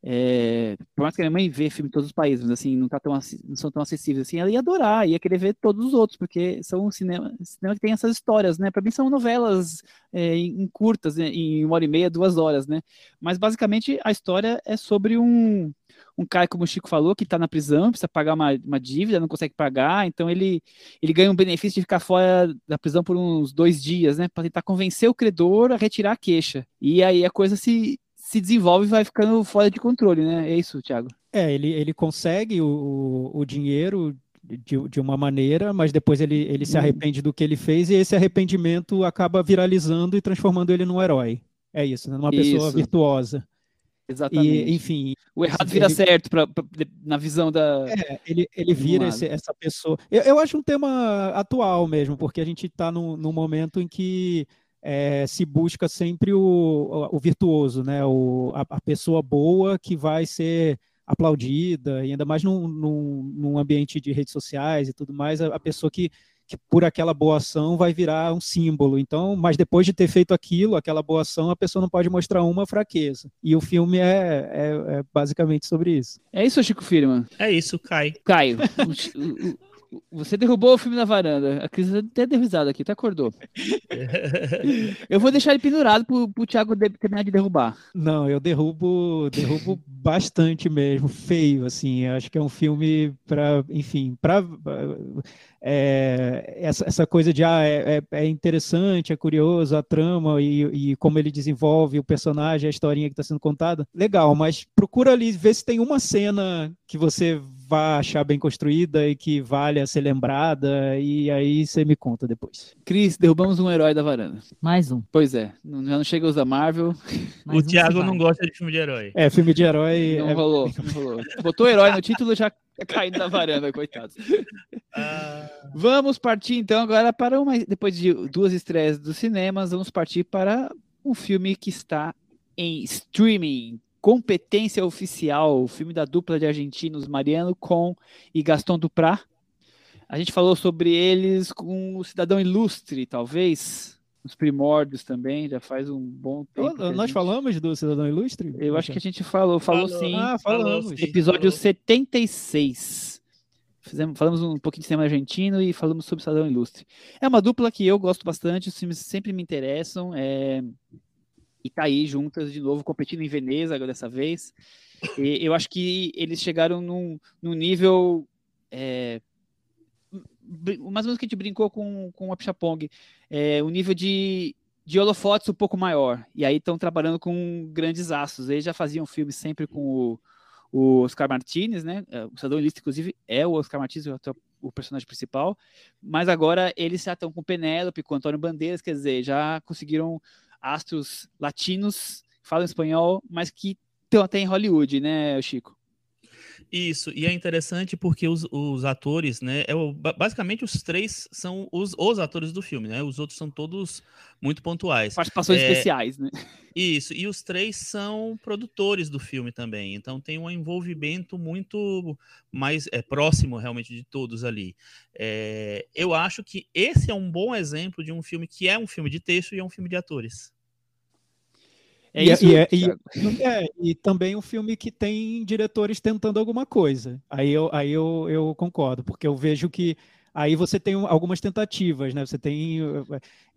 é, por mais que a minha mãe vê filme em todos os países, mas assim, não, tá tão, não são tão acessíveis assim, ela ia adorar, ia querer ver todos os outros, porque são cinema, cinema que tem essas histórias, né? Para mim são novelas é, em curtas, né? em uma hora e meia, duas horas, né? Mas basicamente a história é sobre um, um cara, como o Chico falou, que está na prisão, precisa pagar uma, uma dívida, não consegue pagar, então ele, ele ganha um benefício de ficar fora da prisão por uns dois dias, né? Para tentar convencer o credor a retirar a queixa. E aí a coisa se, se desenvolve e vai ficando fora de controle, né? É isso, Thiago. É, ele, ele consegue o, o, dinheiro de, de uma maneira, mas depois ele, ele se Hum. arrepende do que ele fez e esse arrependimento acaba viralizando e transformando ele num herói. É isso, né? Numa pessoa Isso. virtuosa. Exatamente. E, enfim, o errado vira ele- certo pra, pra- na visão da. É, ele, ele vira esse- essa pessoa. Eu, eu acho um tema atual mesmo, porque a gente está num, num momento em que é, se busca sempre o, o, o virtuoso, né? O, a, a pessoa boa que vai ser aplaudida, e ainda mais num, num, num ambiente de redes sociais e tudo mais, a, a pessoa que, que por aquela boa ação vai virar um símbolo. Então, mas depois de ter feito aquilo, aquela boa ação, a pessoa não pode mostrar uma fraqueza. E o filme é, é- é basicamente sobre isso. É isso, Chico Firman. É isso, cai. Caio, o Chi- o- o- você derrubou o filme na varanda. A Cris até deu risada aqui, até acordou. Eu vou deixar ele pendurado pro, pro Thiago de- terminar de derrubar. Não, eu derrubo, derrubo bastante mesmo, feio, assim. Eu Acho que é um filme para, enfim, para essa, essa coisa de ah, é, é- é interessante, é curioso a trama e, e como ele desenvolve o personagem, a historinha que está sendo contada. Legal, mas procura ali ver se tem uma cena que você vai achar bem construída e que vale a ser lembrada, e aí você me conta depois. Cris, derrubamos um herói da varanda. Mais um. Pois é, não, já não chega os da Marvel. mais o um Thiago não gosta de filme de herói. É, filme de herói. Não é- rolou, não rolou. Botou herói no título já caindo da varanda, coitado. Ah, Vamos partir então agora para uma. Depois de duas estreias dos cinemas, vamos partir para um filme que está em streaming. Competência Oficial, o filme da dupla de argentinos Mariano Com e Gaston Duprat. A gente falou sobre eles com o Cidadão Ilustre, talvez. Os primórdios também, já faz um bom tempo. Nós gente- falamos do Cidadão Ilustre? Eu acho que a gente falou, falou, Falou. sim. Ah, falamos. Episódio falou. 76. Fizemos, falamos um pouquinho de cinema argentino e falamos sobre Cidadão Ilustre. É uma dupla que eu gosto bastante, os filmes sempre me interessam. é, e tá aí juntas de novo, competindo em Veneza dessa vez. E eu acho que eles chegaram num, num nível. É, mais ou menos que a gente brincou com, com o Apchapong, é, um nível de, de holofotes um pouco maior. E aí estão trabalhando com grandes astros. Eles já faziam filmes sempre com o, o Oscar Martinez, né? É, o Cidadão Ilícito, inclusive, é o Oscar Martinez, o, o personagem principal. Mas agora eles já estão com Penélope, com Antônio Bandeiras, quer dizer, já conseguiram astros latinos, falam espanhol, mas que estão até em Hollywood, né, Chico? Isso, e é interessante porque os, os atores, né? É o, basicamente os três são os, os atores do filme, né? Os outros são todos muito pontuais. Participações é, especiais, né? Isso, e os três são produtores do filme também, então tem um envolvimento muito mais é, próximo realmente de todos ali. É, eu acho que esse é um bom exemplo de um filme que é um filme de texto e é um filme de atores. É e, é, isso, e, é, e, é, e, também um filme que tem diretores tentando alguma coisa. Aí eu, aí eu, eu concordo, porque eu vejo que aí você tem algumas tentativas, né? Você tem.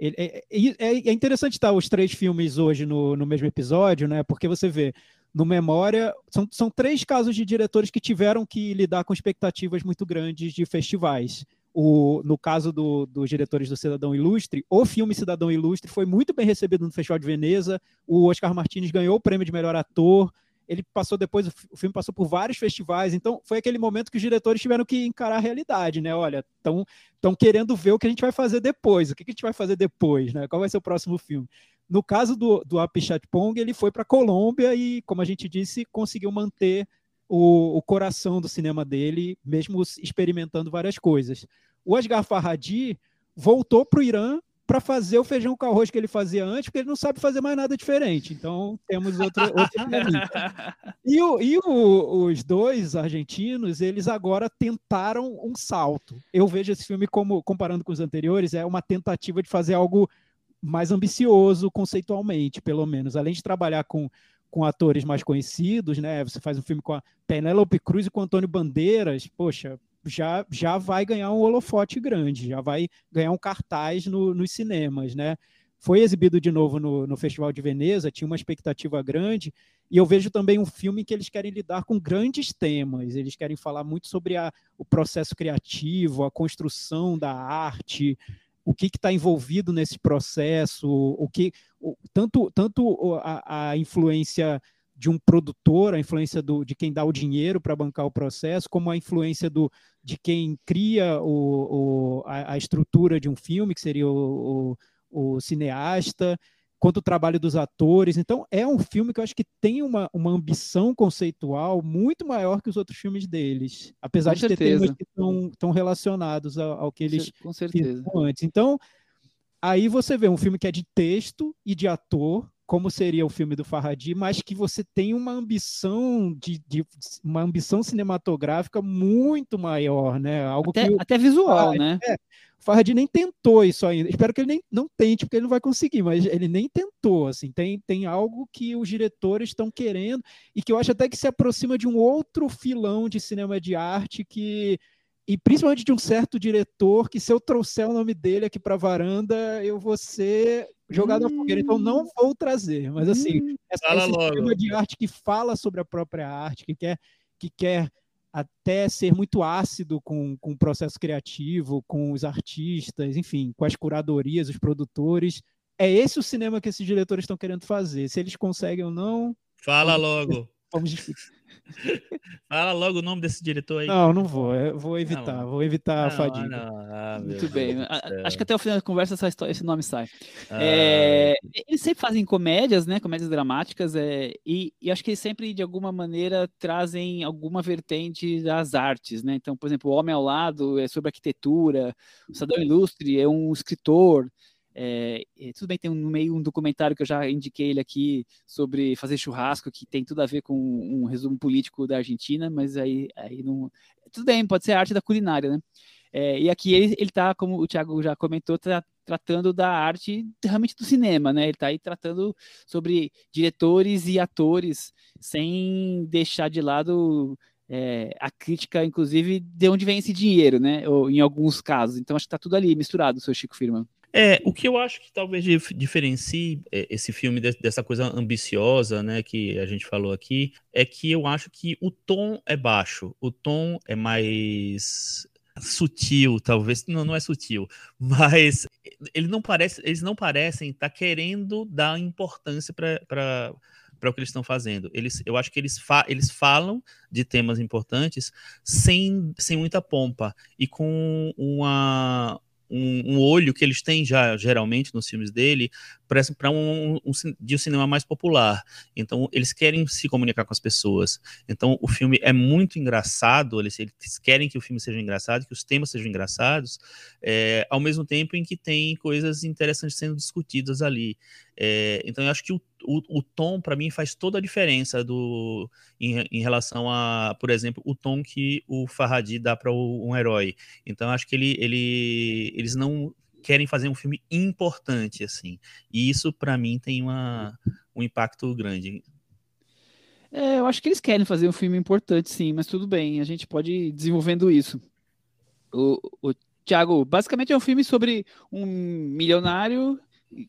É, é, é interessante estar os três filmes hoje no, no mesmo episódio, né? Porque você vê. No Memória, são, são três casos de diretores que tiveram que lidar com expectativas muito grandes de festivais o, no caso do, dos diretores do Cidadão Ilustre, o filme Cidadão Ilustre foi muito bem recebido no Festival de Veneza. O Oscar Martinez ganhou o prêmio de melhor ator. Ele passou depois, o filme passou por vários festivais. Então, foi aquele momento que os diretores tiveram que encarar a realidade, né? Olha, estão querendo ver o que a gente vai fazer depois. O que, a gente vai fazer depois, né? Qual vai ser o próximo filme? No caso do, do Apichat Pong, ele foi para a Colômbia e, como a gente disse, conseguiu manter o, o coração do cinema dele, mesmo experimentando várias coisas. O Asghar Farhadi voltou para o Irã para fazer o feijão com arroz que ele fazia antes, porque ele não sabe fazer mais nada diferente. Então, temos outro, outro E, o, e o, os dois argentinos, eles agora tentaram um salto. Eu vejo esse filme como, comparando com os anteriores, é uma tentativa de fazer algo mais ambicioso conceitualmente, pelo menos. Além de trabalhar com com atores mais conhecidos, né? Você faz um filme com a Penélope Cruz e com o Antônio Bandeiras, poxa, já, já vai ganhar um holofote grande, já vai ganhar um cartaz no, nos cinemas, né? Foi exibido de novo no, no Festival de Veneza, tinha uma expectativa grande, e eu vejo também um filme que eles querem lidar com grandes temas, eles querem falar muito sobre a, o processo criativo, a construção da arte, o que está envolvido nesse processo, o que o, tanto, tanto a, a, influência de um produtor, a influência do, de quem dá o dinheiro para bancar o processo, como a influência do, de quem cria o, o a, a, estrutura de um filme, que seria o, o, o cineasta, quanto o trabalho dos atores. Então, é um filme que eu acho que tem uma, uma ambição conceitual muito maior que os outros filmes deles, apesar Com de certeza. ter temas que estão, relacionados ao, ao, que eles Com certeza. antes. Então, aí você vê um filme que é de texto e de ator, como seria o filme do Farhadi, mas que você tem uma ambição de, de uma ambição cinematográfica muito maior, né? Algo até, que até visual, né? É, o Farhadi nem tentou isso ainda. Espero que ele nem não tente, porque ele não vai conseguir, mas ele nem tentou, assim. Tem, tem algo que os diretores estão querendo e que eu acho até que se aproxima de um outro filão de cinema de arte que e principalmente de um certo diretor que se eu trouxer o nome dele aqui para a varanda, eu vou ser jogado hum. à fogueira. Então não vou trazer, mas assim, hum. essa, esse cinema de arte que fala sobre a própria arte, que quer que quer até ser muito ácido com, com o processo criativo, com os artistas, enfim, com as curadorias, os produtores. É esse o cinema que esses diretores estão querendo fazer. Se eles conseguem ou não. Fala logo. Vamos discutir. Fala logo o nome desse diretor aí. Não, não vou. Eu vou evitar. Não, vou evitar não, a fadiga. Não, ah, Muito bem. Acho que até o final da conversa essa história, esse nome sai. Ah, é, eles sempre fazem comédias, né? Comédias dramáticas. É, e, e, acho que eles sempre, de alguma maneira, trazem alguma vertente das artes, né? Então, por exemplo, O Homem ao Lado é sobre arquitetura. O Sadão Ilustre é um escritor. É, tudo bem, tem no meio um documentário que eu já indiquei ele aqui sobre fazer churrasco, que tem tudo a ver com um resumo político da Argentina, mas aí, aí não. Tudo bem, pode ser arte da culinária, né? É, e aqui ele, ele tá, como o Thiago já comentou, tratando da arte realmente do cinema, né? Ele está aí tratando sobre diretores e atores, sem deixar de lado é, a crítica, inclusive, de onde vem esse dinheiro, né? Ou, em alguns casos. Então, acho que está tudo ali misturado, seu Chico Firma. É, o que eu acho que talvez diferencie é, esse filme dessa coisa ambiciosa, né, que a gente falou aqui, é que eu acho que o tom é baixo, o tom é mais sutil, talvez não, não é sutil, mas ele não parece, eles não parecem estar tá querendo dar importância para para o que eles estão fazendo. Eles, eu acho que eles, fa eles falam de temas importantes sem, sem muita pompa e com uma, um, um, olho que eles têm já geralmente nos filmes dele para um, um, de um cinema mais popular. Então eles querem se comunicar com as pessoas. Então o filme é muito engraçado. Eles, eles querem que o filme seja engraçado, que os temas sejam engraçados, é, ao mesmo tempo em que tem coisas interessantes sendo discutidas ali. É, então eu acho que o o, o tom, para mim, faz toda a diferença do, em, em, relação a, por exemplo, o tom que o Farhadi dá para um herói. Então, acho que ele, ele, eles não querem fazer um filme importante, assim. E isso, para mim, tem uma, um impacto grande. É, eu acho que eles querem fazer um filme importante, sim, mas tudo bem, a gente pode ir desenvolvendo isso. O, o Thiago, basicamente é um filme sobre um milionário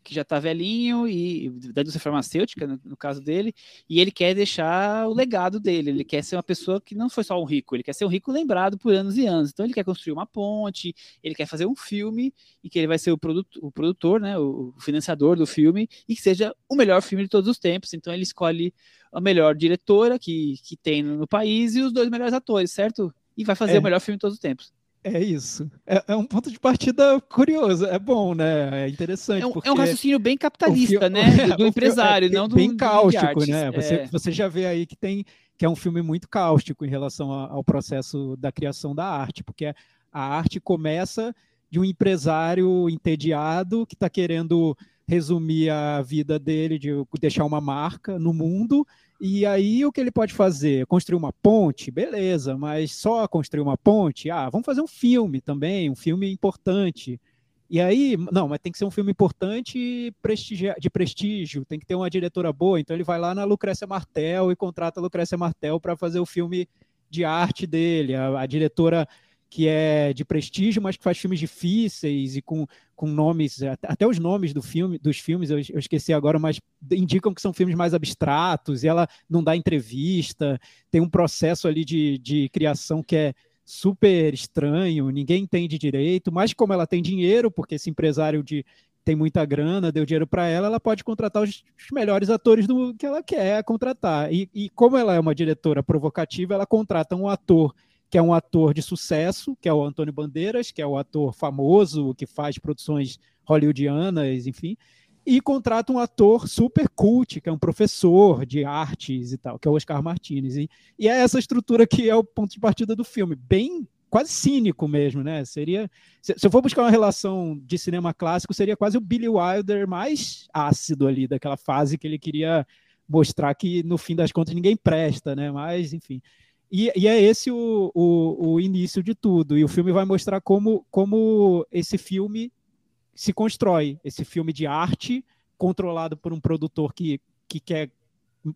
que já está velhinho e da indústria farmacêutica, no, no, caso dele, e ele quer deixar o legado dele. Ele quer ser uma pessoa que não foi só um rico, ele quer ser um rico lembrado por anos e anos. Então ele quer construir uma ponte, ele quer fazer um filme e que ele vai ser o, produto, o produtor, né, o financiador do filme e que seja o melhor filme de todos os tempos. Então ele escolhe a melhor diretora que, que tem no país e os dois melhores atores, certo? E vai fazer é. o melhor filme de todos os tempos. É isso. É, é, um ponto de partida curioso. É bom, né? É interessante. É um, é um raciocínio bem capitalista, né? Do, do empresário, é não do. Bem cáustico, né? Você, é. você já vê aí que tem que é um filme muito cáustico em relação ao processo da criação da arte, porque a arte começa de um empresário entediado que está querendo resumir a vida dele, de deixar uma marca no mundo e aí o que ele pode fazer? Construir uma ponte? Beleza, mas só construir uma ponte? Ah, vamos fazer um filme também, um filme importante. E aí, não, mas tem que ser um filme importante de prestígio, tem que ter uma diretora boa. Então ele vai lá na Lucrécia Martel e contrata a Lucrécia Martel para fazer o filme de arte dele. A, a diretora que é de prestígio, mas que faz filmes difíceis e com, com nomes, até os nomes do filme, dos filmes eu, eu esqueci agora, mas indicam que são filmes mais abstratos, e ela não dá entrevista, tem um processo ali de, de criação que é super estranho, ninguém entende direito, mas como ela tem dinheiro, porque esse empresário de tem muita grana, deu dinheiro para ela, ela pode contratar os, os, melhores atores do que ela quer contratar. E, e como ela é uma diretora provocativa, ela contrata um ator que é um ator de sucesso, que é o Antônio Bandeiras, que é o ator famoso, que faz produções hollywoodianas, enfim, e contrata um ator super cult, que é um professor de artes e tal, que é o Oscar Martinez. E, e é essa estrutura que é o ponto de partida do filme, bem quase cínico mesmo, né? Seria, se, se eu for buscar uma relação de cinema clássico, seria quase o Billy Wilder mais ácido ali daquela fase que ele queria mostrar que no fim das contas ninguém presta, né? Mas enfim, e, e, é esse o, o, o, início de tudo. E o filme vai mostrar como, como esse filme se constrói. Esse filme de arte, controlado por um produtor que, que quer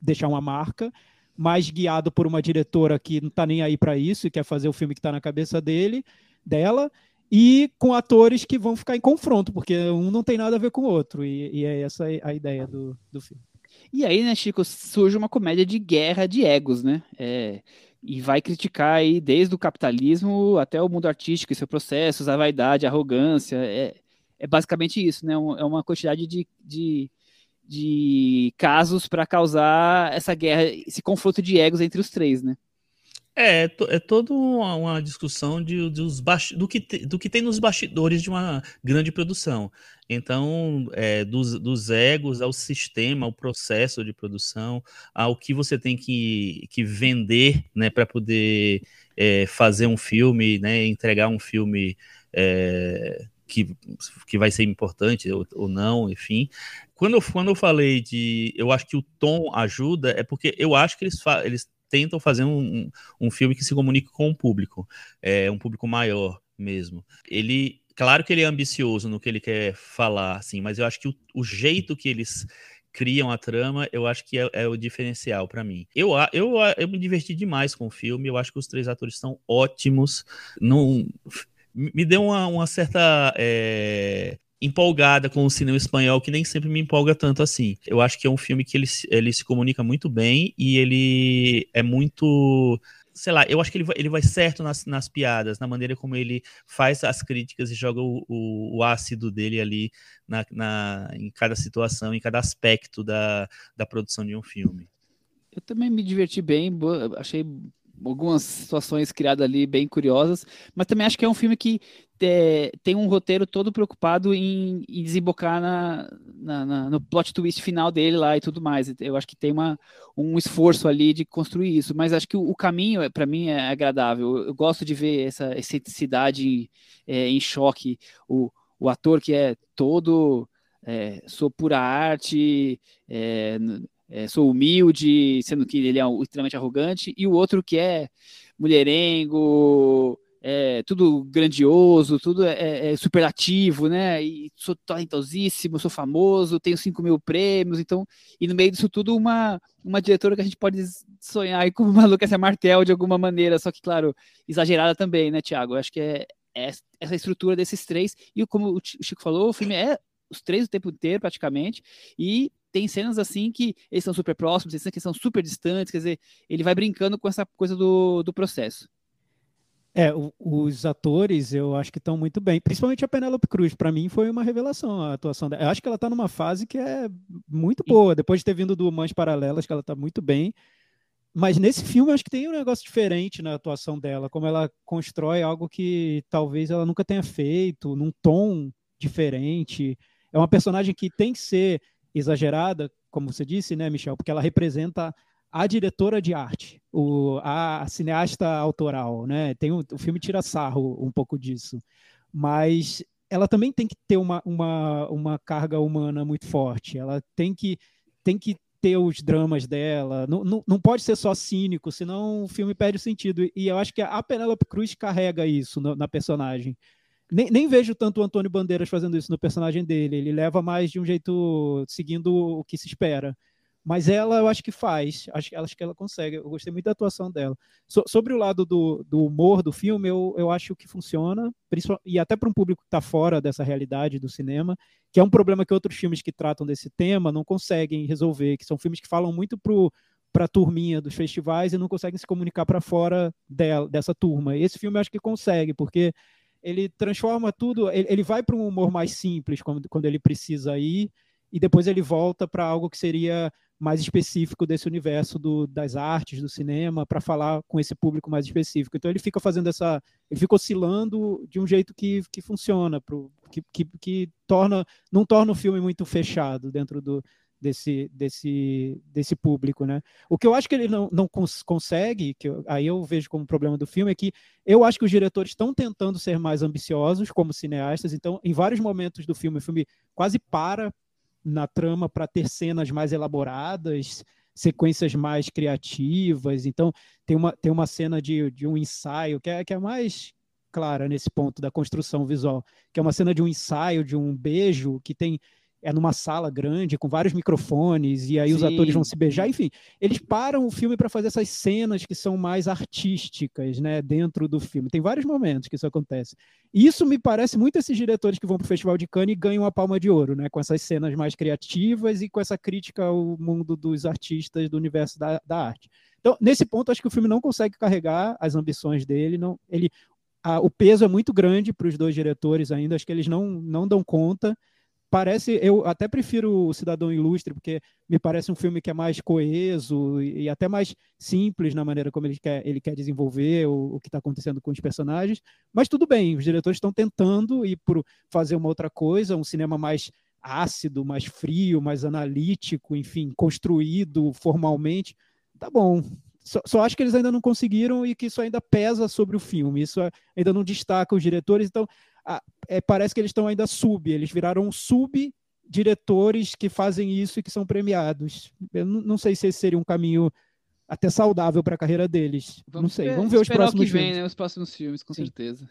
deixar uma marca, mas guiado por uma diretora que não está nem aí para isso e quer fazer o filme que está na cabeça dele, dela, e com atores que vão ficar em confronto, porque um não tem nada a ver com o outro. E, e é essa a ideia do, do filme. E aí, né, Chico, surge uma comédia de guerra de egos, né? É, e vai criticar aí desde o capitalismo até o mundo artístico e seus processos, a vaidade, a arrogância. É, é basicamente isso, né? É uma quantidade de, de, de casos para causar essa guerra, esse confronto de egos entre os três, né? É, é, é toda uma, uma discussão de, de os do, que te, do que tem nos bastidores de uma grande produção. Então, é, dos, dos egos ao sistema, ao processo de produção, ao que você tem que, que vender né, para poder é, fazer um filme, né, entregar um filme é, que, que vai ser importante ou, ou não, enfim. Quando eu, quando eu falei de. Eu acho que o tom ajuda, é porque eu acho que eles, eles tentam fazer um, um filme que se comunique com o público, é, um público maior mesmo. Ele, claro que ele é ambicioso no que ele quer falar, assim, mas eu acho que o, o jeito que eles criam a trama, eu acho que é, é o diferencial para mim. Eu, eu, eu me diverti demais com o filme, eu acho que os três atores estão ótimos, não me deu uma, uma certa é, empolgada com o cinema espanhol, que nem sempre me empolga tanto assim. Eu acho que é um filme que ele, ele se comunica muito bem e ele é muito sei lá, eu acho que ele vai, ele vai certo nas, nas piadas, na maneira como ele faz as críticas e joga o, o, o ácido dele ali na, na, em cada situação, em cada aspecto da, da produção de um filme. Eu também me diverti bem, achei algumas situações criadas ali bem curiosas, mas também acho que é um filme que é, tem um roteiro todo preocupado em, em desembocar na, na, na, no plot twist final dele lá e tudo mais. Eu acho que tem uma, um esforço ali de construir isso, mas acho que o, o caminho, para mim, é agradável. Eu, eu, gosto de ver essa excentricidade é, em choque, o, o ator que é todo é, sou pura arte, é, é, sou humilde, sendo que ele é extremamente arrogante, e o outro que é mulherengo, é, tudo grandioso, tudo é, é, é superlativo, né? E sou talentosíssimo, sou famoso, tenho 5 mil prêmios, então, e no meio disso tudo, uma, uma diretora que a gente pode sonhar com uma Lucas Martel de alguma maneira, só que, claro, exagerada também, né, Tiago? Acho que é, é essa estrutura desses três, e como o Chico falou, o filme é os três o tempo inteiro, praticamente, e tem cenas assim que eles são super próximos, tem cenas que são super distantes, quer dizer, ele vai brincando com essa coisa do, do processo. É, o, os atores eu acho que estão muito bem, principalmente a Penélope Cruz, para mim foi uma revelação a atuação dela. Eu acho que ela está numa fase que é muito boa, depois de ter vindo do Mães Paralelas, que ela está muito bem. Mas nesse filme eu acho que tem um negócio diferente na atuação dela, como ela constrói algo que talvez ela nunca tenha feito, num tom diferente. É uma personagem que tem que ser exagerada, como você disse, né, Michel? Porque ela representa a diretora de arte, o, a, cineasta autoral, né? Tem o filme tira sarro um pouco disso, mas ela também tem que ter uma, uma, uma carga humana muito forte. Ela tem que tem que ter os dramas dela. Não, não, não pode ser só cínico, senão o filme perde o sentido. E eu acho que a Penélope Cruz carrega isso no, na personagem. Nem, nem, vejo tanto o Antônio Bandeiras fazendo isso no personagem dele. Ele leva mais de um jeito seguindo o que se espera. Mas ela, eu acho que faz. Acho, acho que ela consegue. Eu gostei muito da atuação dela. So, sobre o lado do, do, humor do filme, eu, eu acho que funciona. E até para um público que está fora dessa realidade do cinema, que é um problema que outros filmes que tratam desse tema não conseguem resolver. Que são filmes que falam muito para a turminha dos festivais e não conseguem se comunicar para fora dela, dessa turma. Esse filme eu acho que consegue, porque ele transforma tudo, ele, ele vai para um humor mais simples quando, quando ele precisa ir, e depois ele volta para algo que seria mais específico desse universo do, das artes, do cinema, para falar com esse público mais específico. Então ele fica fazendo essa. Ele fica oscilando de um jeito que, que funciona, pro, que, que, que torna. não torna o filme muito fechado dentro do, desse, desse, desse público, né? O que eu acho que ele não, não cons consegue, que eu, aí eu vejo como problema do filme, é que eu acho que os diretores estão tentando ser mais ambiciosos como cineastas, então em vários momentos do filme, o filme quase para na trama para ter cenas mais elaboradas, sequências mais criativas, então tem uma, tem uma cena de, de um ensaio que é, que é mais clara nesse ponto da construção visual, que é uma cena de um ensaio, de um beijo, que tem é numa sala grande com vários microfones e aí Sim. os atores vão se beijar, enfim, eles param o filme para fazer essas cenas que são mais artísticas, né, dentro do filme. Tem vários momentos que isso acontece. E isso me parece muito esses diretores que vão para o Festival de Cannes e ganham a palma de ouro, né, com essas cenas mais criativas e com essa crítica ao mundo dos artistas do universo da, da arte. Então, nesse ponto, acho que o filme não consegue carregar as ambições dele, não, ele a, o peso é muito grande para os dois diretores ainda, acho que eles não, não dão conta parece, eu até prefiro o Cidadão Ilustre, porque me parece um filme que é mais coeso e, e até mais simples na maneira como ele quer, ele quer desenvolver o, o que está acontecendo com os personagens. Mas tudo bem, os diretores estão tentando ir por fazer uma outra coisa, um cinema mais ácido, mais frio, mais analítico, enfim, construído formalmente. Tá bom. Só, só acho que eles ainda não conseguiram e que isso ainda pesa sobre o filme. Isso ainda não destaca os diretores. Então, é, parece que eles estão ainda sub, eles viraram sub diretores que fazem isso e que são premiados. Eu não sei se esse seria um caminho até saudável para a carreira deles. Vamos não sei. vamos ver os próximos que vem, né? Os próximos filmes, com Sim. certeza.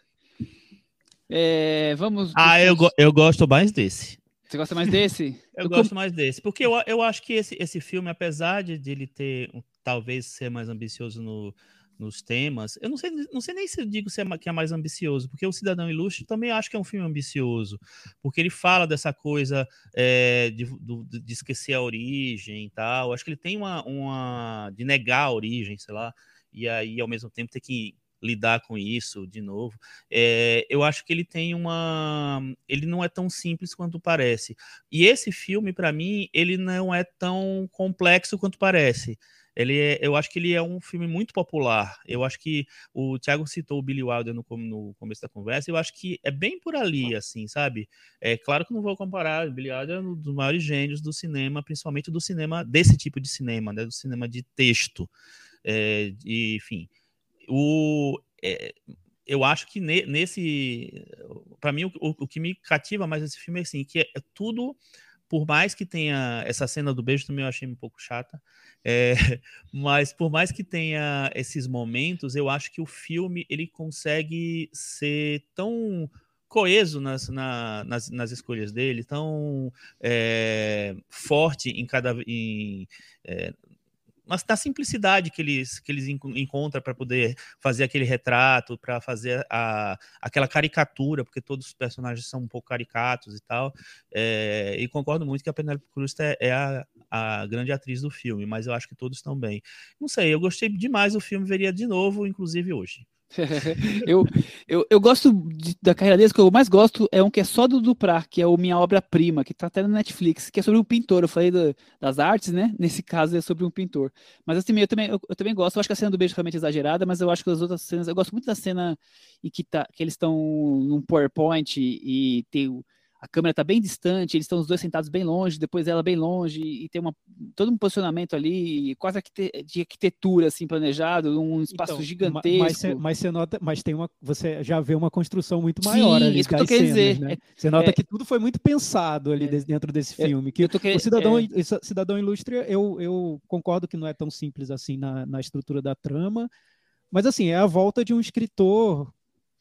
É, vamos. Ah, eu, go eu gosto mais desse. Você gosta mais desse? eu, eu gosto com... mais desse. Porque eu, eu acho que esse, esse filme, apesar de, de ele ter talvez ser mais ambicioso no, nos temas. Eu não sei, não sei nem se eu digo se é, que é mais ambicioso, porque o Cidadão Ilustre também acho que é um filme ambicioso, porque ele fala dessa coisa é, de, de, esquecer a origem e tal. Acho que ele tem uma, uma. de negar a origem, sei lá, e aí ao mesmo tempo ter que lidar com isso de novo. É, eu acho que ele tem uma. Ele não é tão simples quanto parece. E esse filme, para mim, ele não é tão complexo quanto parece. Ele é, eu acho que ele é um filme muito popular. Eu acho que o Thiago citou o Billy Wilder no, no começo da conversa. Eu acho que é bem por ali, assim, sabe? É claro que não vou comparar. O Billy Wilder é um dos maiores gênios do cinema, principalmente do cinema desse tipo de cinema, né? Do cinema de texto. É, enfim, o, é, eu acho que ne, nesse. Para mim, o, o, que me cativa mais nesse filme é assim, que é, é, tudo. Por mais que tenha essa cena do beijo, também eu achei um pouco chata. É, mas por mais que tenha esses momentos, eu acho que o filme ele consegue ser tão coeso nas, na, nas, nas escolhas dele, tão é, forte em cada em, é, mas da simplicidade que eles, que eles encontram para poder fazer aquele retrato, para fazer a, aquela caricatura, porque todos os personagens são um pouco caricatos e tal. É, e concordo muito que a Penélope Cruz é, é a, a grande atriz do filme, mas eu acho que todos estão bem. Não sei, eu gostei demais do filme, veria de novo, inclusive hoje. eu, eu, eu gosto de, da carreira deles, que eu mais gosto é um que é só do Duprá, que é o Minha Obra-Prima, que tá até no Netflix, que é sobre um pintor. Eu falei do, das artes, né? Nesse caso é sobre um pintor. Mas assim, eu também, eu, eu, também gosto. Eu acho que a cena do beijo é realmente exagerada, mas eu acho que as outras cenas. Eu gosto muito da cena em que, tá, que eles estão num PowerPoint e tem o a câmera está bem distante, eles estão os dois sentados bem longe, depois ela bem longe, e tem uma, todo um posicionamento ali, quase de arquitetura assim planejado, um espaço então, gigantesco. Mas você nota, mas tem uma, você já vê uma construção muito maior Sim, ali isso que eu tô cenas, dizer. Né? Você nota é, que tudo foi muito pensado ali é, dentro desse é, filme. Que o cidadão, é. cidadão ilustre, eu, eu concordo que não é tão simples assim na, na estrutura da trama, mas assim é a volta de um escritor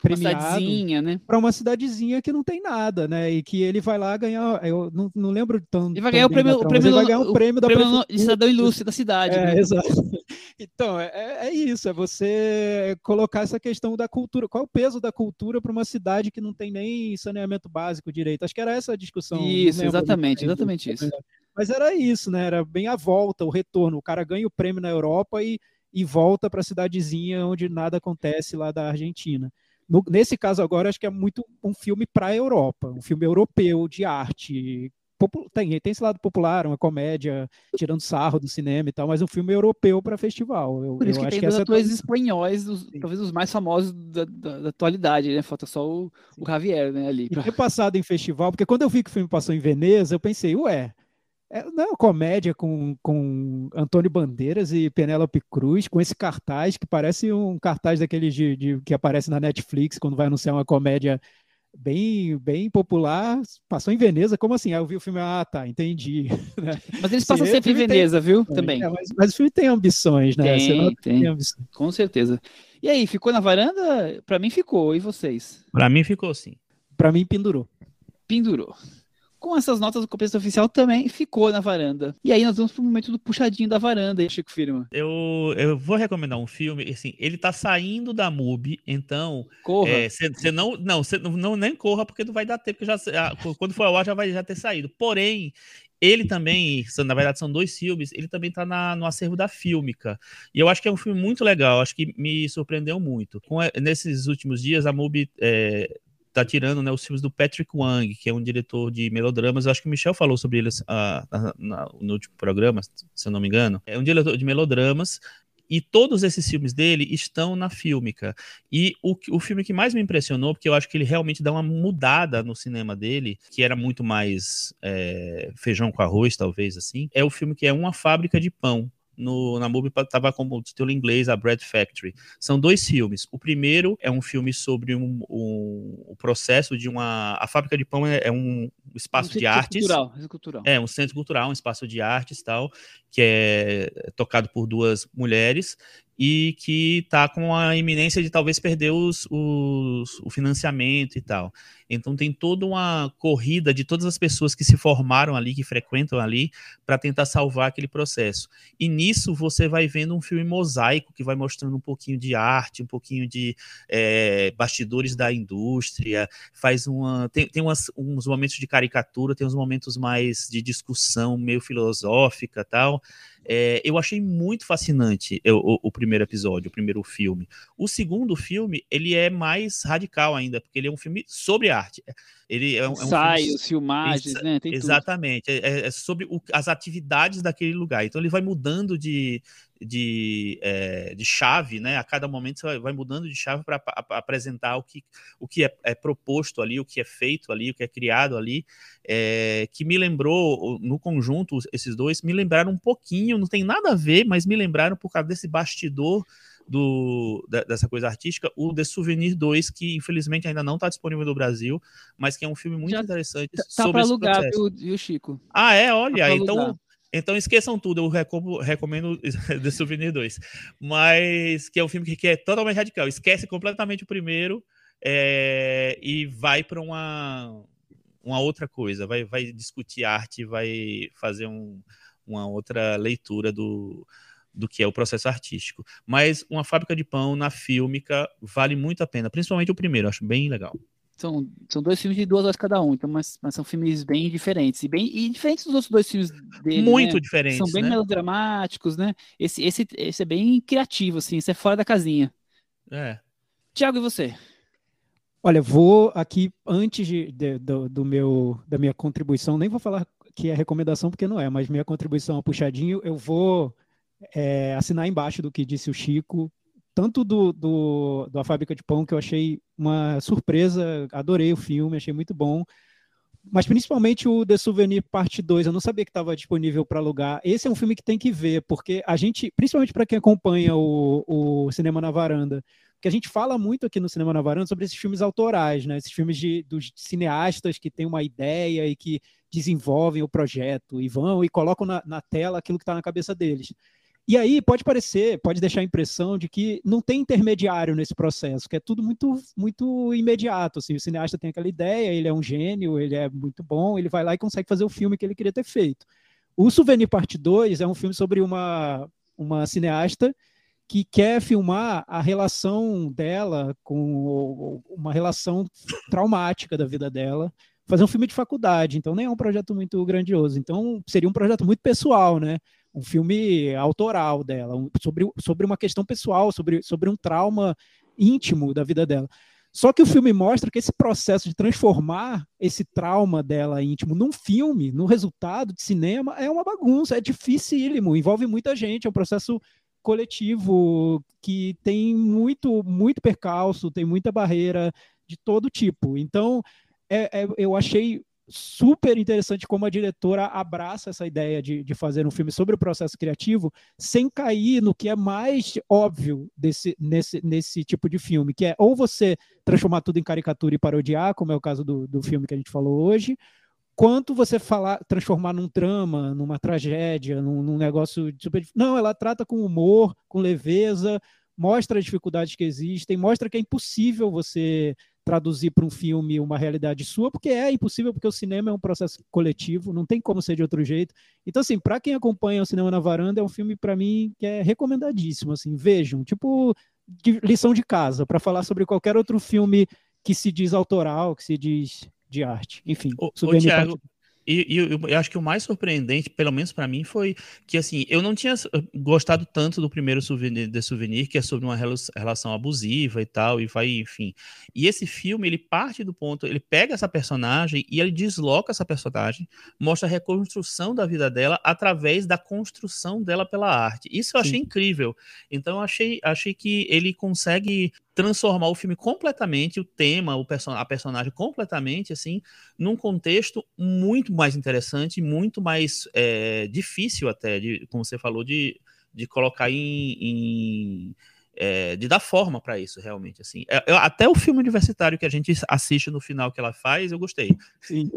premiado né? para uma cidadezinha que não tem nada, né? E que ele vai lá ganhar, eu não, não lembro tão. Ele vai ganhar o prêmio, o prêmio, ele vai ganhar um prêmio da prêmio de cidadão ilustre da cidade. É, né? exato. Então é, é, é isso, é você colocar essa questão da cultura. Qual é o peso da cultura para uma cidade que não tem nem saneamento básico direito? Acho que era essa a discussão. Isso, exatamente, exatamente isso. Mas era isso, né? Era bem a volta, o retorno. O cara ganha o prêmio na Europa e, e volta para a cidadezinha onde nada acontece lá da Argentina. No, nesse caso agora, acho que é muito um filme para a Europa, um filme europeu de arte. Tem, tem esse lado popular, uma comédia tirando sarro do cinema e tal, mas um filme europeu para festival. Eu, Por isso eu que acho tem que dois atores é... espanhóis, talvez os mais famosos da, da, da, atualidade, né? Falta só o, o Javier, né, ali. E ter passado em festival, porque quando eu vi que o filme passou em Veneza, eu pensei, ué, é, não é uma comédia com, com Antônio Bandeiras e Penélope Cruz, com esse cartaz que parece um cartaz daqueles de, de, que aparece na Netflix quando vai anunciar uma comédia bem, bem popular. Passou em Veneza, como assim? Aí eu vi o filme, ah, tá, entendi. Mas eles passam sempre em Veneza, tem... viu? Também. É, mas, mas, o filme tem ambições, né? Tem, tem. tem ambições. Com certeza. E aí, ficou na varanda? Para mim ficou, e vocês? Para mim ficou sim. Para mim pendurou. Pendurou com essas notas do competência oficial também ficou na varanda. E aí nós vamos pro momento do puxadinho da varanda, Chico Firma. Eu, eu vou recomendar um filme, assim, ele tá saindo da MUBI, então... Corra. Você é, não, não, cê não, não, nem corra, porque não vai dar tempo, porque já, quando for ao ar já vai já ter saído. Porém, ele também, na verdade são dois filmes, ele também está no acervo da Fílmica. E eu acho que é um filme muito legal, acho que me surpreendeu muito. Com, nesses últimos dias, a MUBI é, tá tirando né, os filmes do Patrick Wang, que é um diretor de melodramas. Eu acho que o Michel falou sobre ele uh, no último programa, se eu não me engano. É um diretor de melodramas. E todos esses filmes dele estão na fílmica. E o, o filme que mais me impressionou, porque eu acho que ele realmente dá uma mudada no cinema dele, que era muito mais é, feijão com arroz, talvez assim, é o filme que é Uma Fábrica de Pão, no, na MUBI estava como título em inglês a Bread Factory. São dois filmes. O primeiro é um filme sobre um, um, o processo de uma. A fábrica de pão é, é um espaço um de artes. Cultural, cultural. É, um centro cultural, um espaço de artes tal, que é tocado por duas mulheres e que está com a iminência de talvez perder os, os, o financiamento e tal. Então tem toda uma corrida de todas as pessoas que se formaram ali, que frequentam ali, para tentar salvar aquele processo. E nisso você vai vendo um filme mosaico que vai mostrando um pouquinho de arte, um pouquinho de é, bastidores da indústria, faz uma. Tem, tem umas, uns momentos de caricatura, tem uns momentos mais de discussão meio filosófica tal. É, eu achei muito fascinante o, o, primeiro episódio, o primeiro filme. O segundo filme, ele é mais radical ainda, porque ele é um filme sobre arte. Ele é um, Ensaios, é um filme... filmagens, Ex né? Tem exatamente. É, é, sobre o, as atividades daquele lugar. Então ele vai mudando de, de, é, de chave, né? A cada momento você vai mudando de chave para apresentar o que, o que é, é, proposto ali, o que é feito ali, o que é criado ali, é, que me lembrou, no conjunto, esses dois, me lembraram um pouquinho, não tem nada a ver, mas me lembraram por causa desse bastidor do, dessa coisa artística, o The Souvenir 2, que infelizmente ainda não está disponível no Brasil, mas que é um filme muito Já interessante. Tá, tá para alugar, viu, viu, Chico? Ah, é? Olha, tá então. Então esqueçam tudo, eu recomendo The Souvenir 2. Mas que é um filme que, que é totalmente radical. Esquece completamente o primeiro é, e vai para uma, uma outra coisa. Vai, vai discutir arte, vai fazer um, uma outra leitura do, do que é o processo artístico. Mas uma fábrica de pão na fílmica vale muito a pena, principalmente o primeiro, acho bem legal. São, são dois filmes de duas horas cada um, então, mas, mas são filmes bem diferentes. E, bem, e diferentes dos outros dois filmes dele. Muito né? diferentes. São bem né? melodramáticos, né? Esse, esse, esse é bem criativo, assim, esse é fora da casinha. É. Tiago, e você? Olha, vou aqui, antes de, de, do, do, meu, da minha contribuição, nem vou falar que é recomendação, porque não é, mas minha contribuição é puxadinho, eu vou é, assinar embaixo do que disse o Chico, tanto do, do, do A Fábrica de Pão, que eu achei uma surpresa, adorei o filme, achei muito bom, mas principalmente o The Souvenir Parte 2, eu não sabia que estava disponível para alugar. Esse é um filme que tem que ver, porque a gente, principalmente para quem acompanha o, o Cinema na Varanda, que a gente fala muito aqui no Cinema na Varanda sobre esses filmes autorais, né? Esses filmes de, dos cineastas que têm uma ideia e que desenvolvem o projeto e vão e colocam na, na tela aquilo que está na cabeça deles. E aí pode parecer, pode deixar a impressão de que não tem intermediário nesse processo, que é tudo muito, muito imediato. Assim, o cineasta tem aquela ideia, ele é um gênio, ele é muito bom, ele vai lá e consegue fazer o filme que ele queria ter feito. O Souvenir Parte 2 é um filme sobre uma, uma cineasta que quer filmar a relação dela com uma relação traumática da vida dela, fazer um filme de faculdade, então nem é um projeto muito grandioso, então seria um projeto muito pessoal, né? Um filme autoral dela, um, sobre, sobre uma questão pessoal, sobre, sobre um trauma íntimo da vida dela. Só que o filme mostra que esse processo de transformar esse trauma dela íntimo num filme, no resultado de cinema, é uma bagunça, é dificílimo, envolve muita gente, é um processo coletivo que tem muito, muito percalço, tem muita barreira de todo tipo. Então, é, é, eu achei super interessante como a diretora abraça essa ideia de, de fazer um filme sobre o processo criativo sem cair no que é mais óbvio desse, nesse, nesse tipo de filme, que é ou você transformar tudo em caricatura e parodiar, como é o caso do, do filme que a gente falou hoje, quanto você falar, transformar num drama, numa tragédia, num, num negócio super. Não, ela trata com humor, com leveza, mostra as dificuldades que existem, mostra que é impossível você traduzir para um filme uma realidade sua, porque é impossível, porque o cinema é um processo coletivo, não tem como ser de outro jeito. Então, assim, para quem acompanha o Cinema na Varanda, é um filme, para mim, que é recomendadíssimo, assim, vejam, tipo, de lição de casa, para falar sobre qualquer outro filme que se diz autoral, que se diz de arte. Enfim, o, o Thiago, e, e eu, eu, acho que o mais surpreendente, pelo menos para mim, foi que assim, eu não tinha eh, gostado tanto do primeiro souvenir, de souvenir, que é sobre uma relação abusiva e tal, e vai, enfim. E esse filme, ele parte do ponto, ele pega essa personagem e ele desloca essa personagem, mostra a reconstrução da vida dela através da construção dela pela arte. Isso eu achei Sim. incrível. Então, eu achei, achei que ele consegue transformar o filme completamente, o tema, o a personagem completamente, assim, num contexto muito mais interessante, muito mais é, difícil até, de, como você falou, de, de colocar em, em é, de dar forma para isso, realmente, assim. É, eu, até o filme universitário que a gente assiste no final que ela faz, eu gostei. Sim.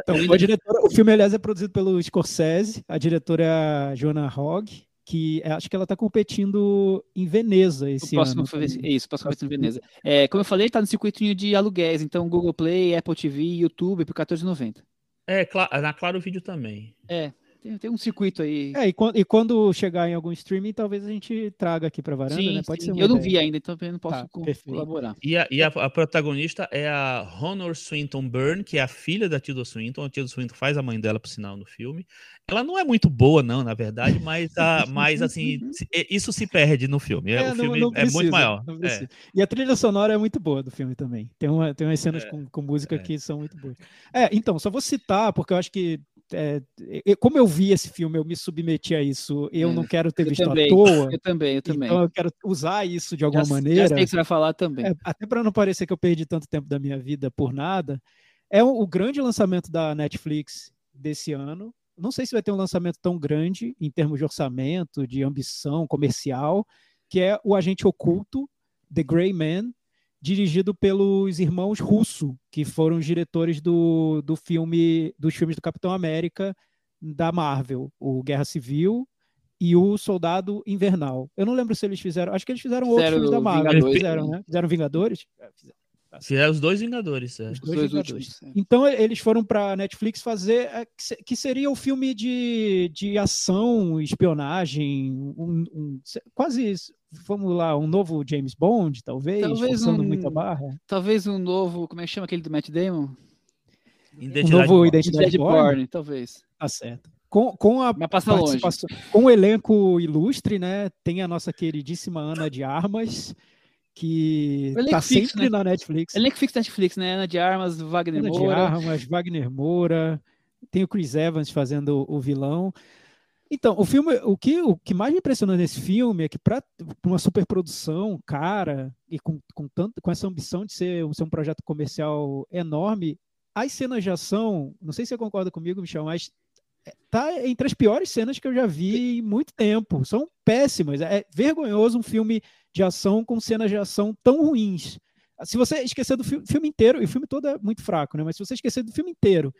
então, a diretora, o filme, aliás, é produzido pelo Scorsese, a diretora é a Joanna Hogg, que é, acho que ela está competindo em Veneza esse o próximo ano. foi também. isso, próximo foi em Veneza. É, como eu falei, tá no circuitinho de aluguéis, então Google Play, Apple TV, YouTube por 14,90. É, na Claro Vídeo também. É, tem, tem um circuito aí. É, e quando, e quando chegar em algum streaming, talvez a gente traga aqui para varanda, sim, né? Pode sim. ser eu não ideia. vi ainda, então eu não posso Tá, colaborar. E, a, e a, a protagonista é a Honor Swinton Byrne, que é a filha da Tilda Swinton. A Tilda Swinton faz a mãe dela, por sinal, no filme. Ela não é muito boa, não, na verdade, mas, a, mas assim, isso se perde no filme. É, É, o não- filme não é muito precisa, maior. não É. precisa. E a trilha sonora é muito boa do filme também. Tem, uma, tem umas cenas com, com música é. que são muito boas. É, então, só vou citar, porque eu acho que. É, e- como eu vi esse filme, eu me submeti a isso. Eu É, não quero ter visto também, à toa. Eu também, eu também. Então eu quero usar isso de alguma já, maneira. já sei que você vai falar também. É, até para não parecer que eu perdi tanto tempo da minha vida por nada, é o, o grande lançamento da Netflix desse ano. Não sei se vai ter um lançamento tão grande em termos de orçamento, de ambição comercial, que é o Agente Oculto, The Grey Man, dirigido pelos irmãos Russo, que foram os diretores do, do filme, dos filmes do Capitão América da Marvel, o Guerra Civil e o Soldado Invernal. Eu não lembro se eles fizeram, acho que eles fizeram, outros Fizeram filmes da Marvel. Vingadores, fizeram, né? Fizeram Vingadores? É, fizeram. Fizeram os dois Vingadores. É. Os Os dois dois Vingadores. últimos. é. Então eles foram para Netflix fazer é, que se- que seria o filme de, de ação, espionagem, um, um- se- quase vamos lá, um novo James Bond, talvez, Talvez forçando um- muita barra. Talvez um novo, como é que chama aquele do Matt Damon? Um Identidade novo Born. Identidade Dead Born, Born, talvez. tá certo. Com, com a passa longe. participação, com o elenco ilustre, né? Tem a nossa queridíssima Ana de Armas, que elenco tá sempre né? na Netflix. Elenco fixo Netflix, né? Ana de Armas, Wagner Ana de Moura. Armas, Wagner Moura, tem o Chris Evans fazendo o vilão. Então, o filme, o que, o que mais me impressionou nesse filme é que para uma superprodução cara e com, com, tanto, com essa ambição de ser, ser um projeto comercial enorme, as cenas de ação, não sei se você concorda comigo, Michel, mas tá entre as piores cenas que eu já vi em muito tempo. São péssimas. É vergonhoso um filme de ação com cenas de ação tão ruins. Se você esquecer do fi- filme inteiro, e o filme todo é muito fraco, né? Mas se você esquecer do filme inteiro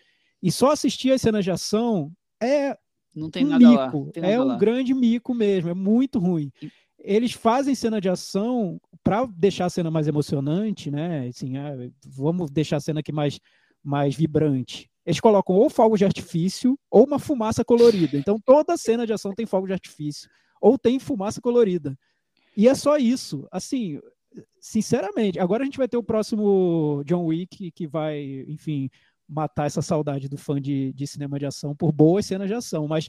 e só assistir as cenas de ação, é Não tem um nada lá. mico. tem É um lá. grande mico mesmo. É muito ruim. Eles fazem cena de ação para deixar a cena mais emocionante, né? Assim, ah, vamos deixar a cena aqui mais, mais vibrante. Eles colocam ou fogos de artifício ou uma fumaça colorida. Então toda cena de ação tem fogo de artifício ou tem fumaça colorida. E é só isso. Assim, sinceramente, agora a gente vai ter o próximo John Wick que vai, enfim, matar essa saudade do fã de, de cinema de ação por boas cenas de ação. Mas,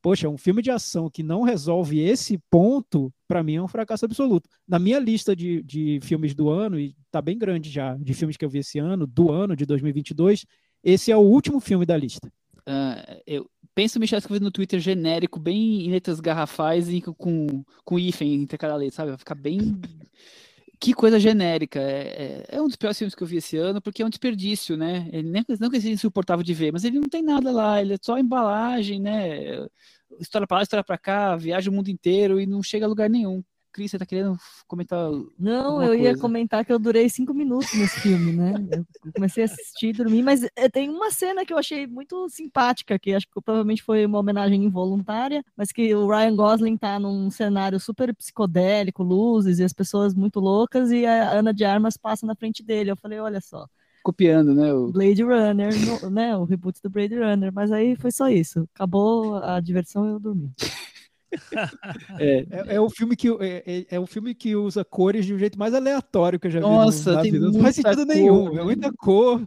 poxa, um filme de ação que não resolve esse ponto, para mim é um fracasso absoluto. Na minha lista de, de filmes do ano, e tá bem grande já, de filmes que eu vi esse ano, do ano de 2022, esse é o último filme da lista. Ah, eu penso o Michel escrevendo no Twitter genérico, bem em letras garrafais e com, com hífen entre cada letra, sabe? Vai ficar bem. Que coisa genérica. É, é, é um dos piores filmes que eu vi esse ano, porque é um desperdício, né? Ele nem, não que seja insuportável de ver, mas ele não tem nada lá, ele é só embalagem, né? História pra lá, história pra cá, viaja o mundo inteiro e não chega a lugar nenhum. Cris, você tá querendo comentar? Não, eu ia coisa. comentar que eu durei cinco minutos nesse filme, né? Eu comecei a assistir, dormir, mas eh, tem uma cena que eu achei muito simpática, que acho que provavelmente foi uma homenagem involuntária, mas que o Ryan Gosling tá num cenário super psicodélico, luzes e as pessoas muito loucas, e a Ana de Armas passa na frente dele. Eu falei, olha só, Copiando, né? O... Blade Runner, no- né? O reboot do Blade Runner, mas aí foi só isso. Acabou a diversão e eu dormi. É, É, é o filme que é, é, é o filme que usa cores de um jeito mais aleatório que eu já vi no- Nossa, tem vida. Não faz sentido cor, nenhum, é muita cor.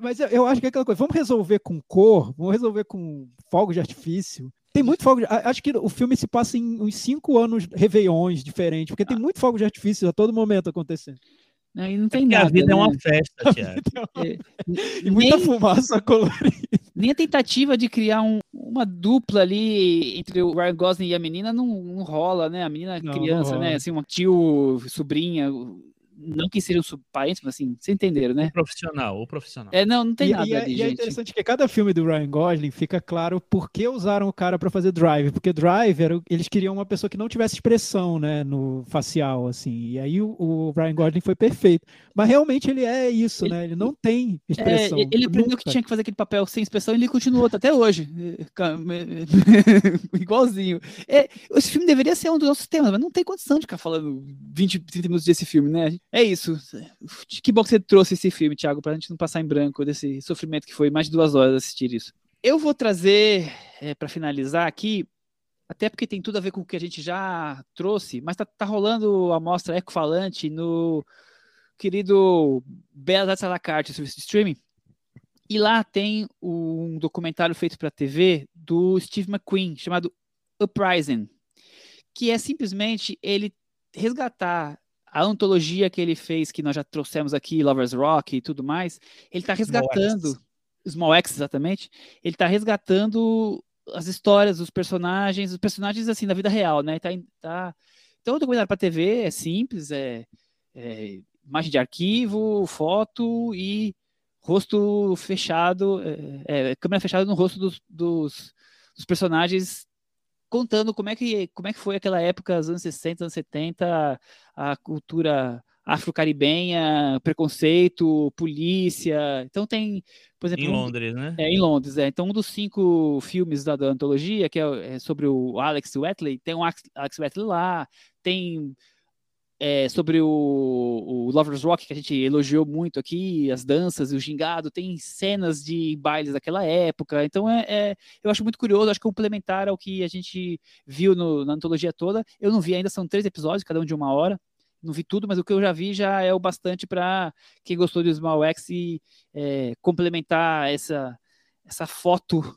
Mas- eu- acho que é aquela coisa. Vamos resolver com cor, vamos resolver com fogos de artifício. Tem muito fogo de, Acho que o filme se passa em uns cinco anos réveillons diferentes, porque tem Ah. muito fogo de artifício a todo momento acontecendo. Aí não tem Porque nada. a vida é né? uma festa, Thiago. E muita Nem- fumaça colorida. Nem a tentativa de criar um- uma dupla ali entre o Ryan Gosling e a menina não, não rola, né? A menina Não, não criança, rola. né? Assim, uma tio, sobrinha. Não que sejam subparentes, mas assim, vocês entenderam, né? O profissional, o profissional. É, não, não tem e, nada e é, ali, e é interessante que cada filme do Ryan Gosling fica claro por que usaram o cara para fazer Drive, porque Drive era, eles queriam uma pessoa que não tivesse expressão, né, no facial, assim. E aí o, o Ryan Gosling foi perfeito. Mas realmente ele é isso, Ele- né? Ele não tem É, expressão. ele aprendeu nunca. que tinha que fazer aquele papel sem expressão e ele continuou até hoje. É, Igualzinho. É, esse filme deveria ser um dos nossos temas, mas não tem condição de ficar falando 20, 30 minutos desse filme, né? É isso. Que bom que você trouxe esse filme, Thiago, pra gente não passar em branco desse sofrimento que foi mais de duas horas assistir isso. Eu vou trazer, é, para finalizar aqui, até porque tem tudo a ver com o que a gente já trouxe, mas tá, tá rolando a mostra Ecofalante no querido Belas Artes à la carte, serviço de streaming. E lá tem um documentário feito para TV do Steve McQueen, chamado Uprising, que é simplesmente ele resgatar a antologia que ele fez, que nós já trouxemos aqui, Lovers Rock e tudo mais. Ele está Small resgatando. Small X exatamente, ele está resgatando as histórias, os personagens, os personagens assim da vida real, né? Tá, tá... Então o documentário para TV é simples, é, é imagem de arquivo, foto e rosto fechado, é, é, câmera fechada no rosto dos, dos, dos, personagens, contando como é, que, como é que foi aquela época, os anos 60, anos 70, a cultura afro-caribenha, preconceito, polícia. Então tem, por exemplo. Em Londres, né? É, em Londres, é. Então, um dos cinco filmes da, da antologia, que é, é, sobre o Alex Wetley, tem o Alex Wetley lá, tem é, sobre o, o, Lovers Rock, que a gente elogiou muito aqui, as danças e o gingado, tem cenas de bailes daquela época, então é, é eu acho muito curioso, acho complementar ao que a gente viu no, na antologia toda, eu não vi ainda, são três episódios, cada um de uma hora, não vi tudo, mas o que eu já vi já é o bastante para quem gostou de Small X e é, complementar essa, essa foto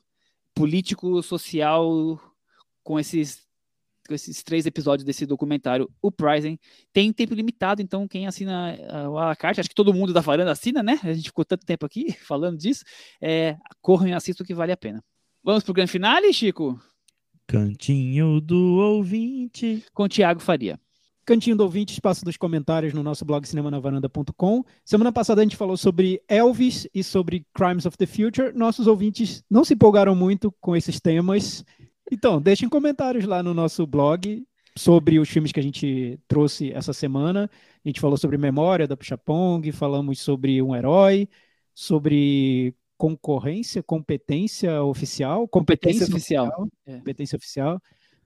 político-social com esses esses três episódios desse documentário, o Pricing, tem tempo limitado, então quem assina o a la carte, acho que todo mundo da varanda assina, né? A gente ficou tanto tempo aqui falando disso, é, corram e assistam que vale a pena. Vamos pro grande finale, Chico? Cantinho do ouvinte. Com Tiago Faria. Cantinho do ouvinte, espaço dos comentários no nosso blog cinemanavaranda.com. Semana passada a gente falou sobre Elvis e sobre Crimes of the Future. Nossos ouvintes não se empolgaram muito com esses temas. Então, deixem comentários lá no nosso blog sobre os filmes que a gente trouxe essa semana. A gente falou sobre Memória da Puxapong, falamos sobre Um Herói, sobre concorrência, competência oficial, competência, competência oficial, oficial é. competência oficial,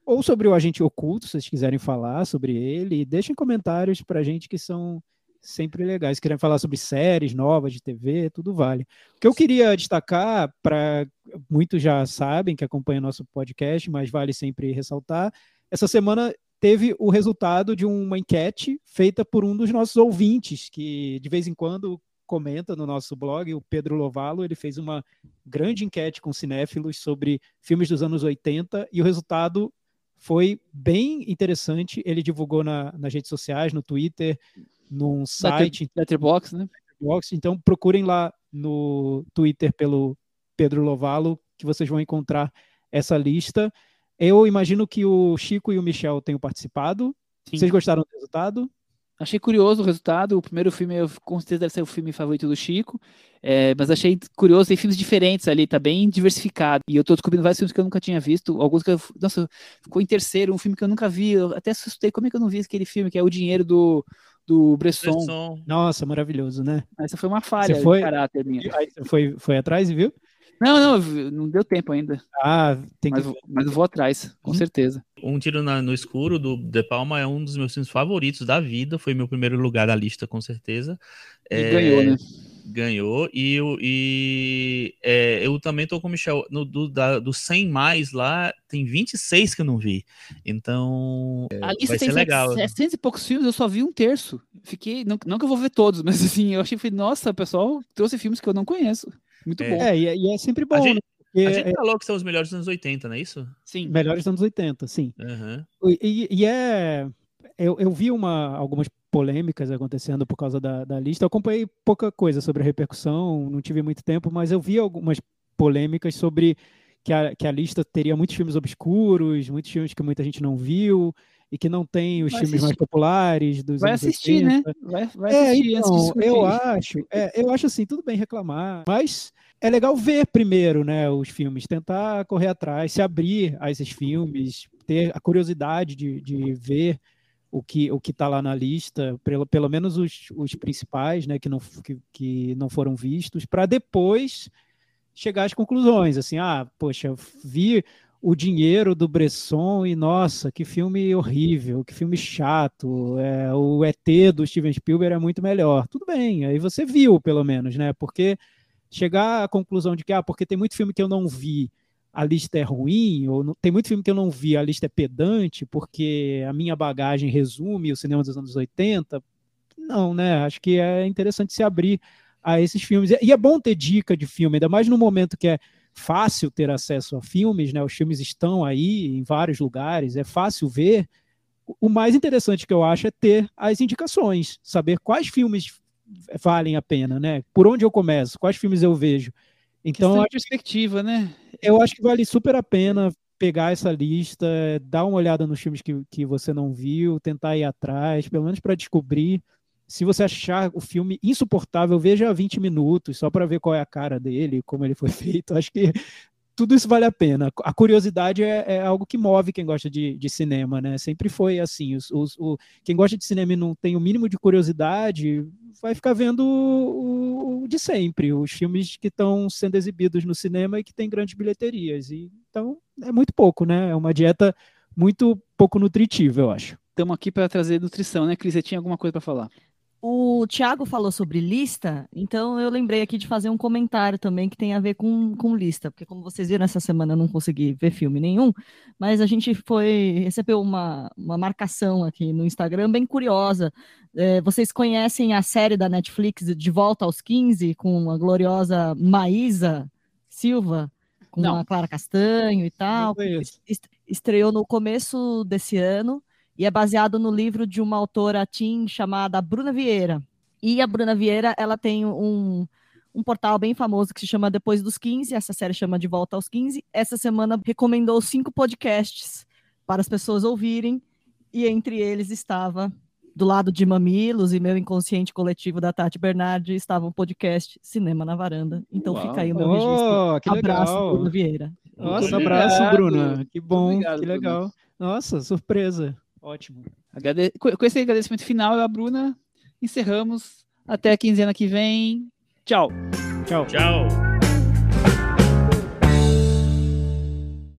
ou sobre o Agente Oculto, se vocês quiserem falar sobre ele. Deixem comentários para a gente que são sempre legais. Querem falar sobre séries novas de TV, tudo vale. O que eu queria destacar, para muitos já sabem que acompanham nosso podcast, mas vale sempre ressaltar, essa semana teve o resultado de uma enquete feita por um dos nossos ouvintes, que de vez em quando comenta no nosso blog, o Pedro Lovalo, ele fez uma grande enquete com cinéfilos sobre filmes dos anos 80 e o resultado foi bem interessante. Ele divulgou na, nas redes sociais, no Twitter, num site. Letterboxd, né? Letterboxd. Então procurem lá no Twitter pelo Pedro Lovalo, que vocês vão encontrar essa lista. Eu imagino que o Chico e o Michel tenham participado. Sim. Vocês gostaram do resultado? Achei curioso o resultado. O primeiro filme, eu, com certeza, deve ser o filme favorito do Chico. É, mas achei curioso, tem filmes diferentes ali, tá bem diversificado. E eu tô descobrindo vários filmes que eu nunca tinha visto. Alguns que eu. Nossa, ficou em terceiro, um filme que eu nunca vi. Eu até assustei. Como é que eu não vi aquele filme, que é O Dinheiro do, do Bresson? Bresson. Nossa, maravilhoso, né? Essa foi uma falha foi, de caráter minha. Aí você foi, foi atrás e viu? Não, não, não deu tempo ainda. Ah, tem que. Mas, mas eu vou atrás, com hum. certeza. Um Tiro na, no Escuro do De Palma é um dos meus filmes favoritos da vida. Foi meu primeiro lugar da lista, com certeza. E é, ganhou, né? Ganhou. E, e é, eu também tô com o Michel. No, do, da, do 100 mais lá, tem 26 que eu não vi. Então. A lista vai tem ser legal. 700 e poucos filmes, eu só vi um terço. Fiquei. Não, não que eu vou ver todos, mas assim, eu achei. Nossa, o pessoal trouxe filmes que eu não conheço. Muito É. bom. É, e é, e é sempre bom. A gente- né? A gente é- falou que são os melhores dos anos 80, não é isso? Sim. melhores dos anos 80, sim. E, e- e é. Eu, eu vi uma, algumas polêmicas acontecendo por causa da, da lista. Eu acompanhei pouca coisa sobre a repercussão, não tive muito tempo, mas eu vi algumas polêmicas sobre que a, que a lista teria muitos filmes obscuros, muitos filmes que muita gente não viu. e que não tem os Vai filmes mais assistir. populares dos Vai anos assistir, 80. né? Vai, vai É, assistir então, eu acho, é, eu acho assim, tudo bem reclamar, mas é legal ver primeiro, né, os filmes, tentar correr atrás, se abrir a esses filmes, ter a curiosidade de, de ver o que o que está lá na lista, pelo, pelo menos os, os principais, né, que não, que, que não foram vistos, para depois chegar às conclusões, assim, ah, poxa, vi o dinheiro do Bresson e nossa, que filme horrível, que filme chato, é, o ET do Steven Spielberg é muito melhor. Tudo bem, aí você viu pelo menos, né? Porque chegar à conclusão de que ah, porque tem muito filme que eu não vi, a lista é ruim, ou não- tem muito filme que eu não vi, a lista é pedante, porque a minha bagagem resume o cinema dos anos 80. Não, né? Acho que é interessante se abrir a esses filmes. E é bom ter dica de filme, ainda mais no momento que é fácil ter acesso a filmes, né? Os filmes estão aí em vários lugares, é fácil ver. O mais interessante que eu acho é ter as indicações, saber quais filmes valem a pena, né? Por onde eu começo, quais filmes eu vejo. Então, de perspectiva, né? eu acho que vale super a pena pegar essa lista, dar uma olhada nos filmes que, que você não viu, tentar ir atrás, pelo menos para descobrir. Se você achar o filme insuportável, veja 20 minutos, só para ver qual é a cara dele, como ele foi feito. Acho que tudo isso vale a pena. A curiosidade é, é algo que move quem gosta de, de cinema, né? Sempre foi assim. Os, os, o, quem gosta de cinema e não tem o mínimo de curiosidade vai ficar vendo o, o de sempre, os filmes que estão sendo exibidos no cinema e que têm grandes bilheterias. E, então, é muito pouco, né? É uma dieta muito pouco nutritiva, eu acho. Estamos aqui para trazer nutrição, né, Cris? Você tinha alguma coisa para falar? O Thiago falou sobre lista, então eu lembrei aqui de fazer um comentário também que tem a ver com, com lista, porque como vocês viram essa semana eu não consegui ver filme nenhum, mas a gente foi recebeu uma, uma marcação aqui no Instagram bem curiosa. É, vocês conhecem a série da Netflix De Volta aos 15 com a gloriosa Maísa Silva, com Não. a Clara Castanho e tal? Estreou no começo desse ano e é baseado no livro de uma autora teen chamada Bruna Vieira. E a Bruna Vieira, ela tem um, um portal bem famoso que se chama Depois dos 15, essa série chama De Volta aos 15. Essa semana recomendou cinco podcasts para as pessoas ouvirem, e entre eles estava, do lado de Mamilos e meu inconsciente coletivo da Tati Bernardi, estava um podcast Cinema na Varanda. Então Uau. fica aí o meu registro. Oh, que Abraço, legal. Bruna Vieira. Nossa, Muito abraço, obrigado. Bruna. Que bom, obrigado, que legal. Nossa, surpresa. Ótimo. Agrade... Com esse agradecimento final, eu a Bruna encerramos. Até a quinzena que vem. Tchau. Tchau. Tchau.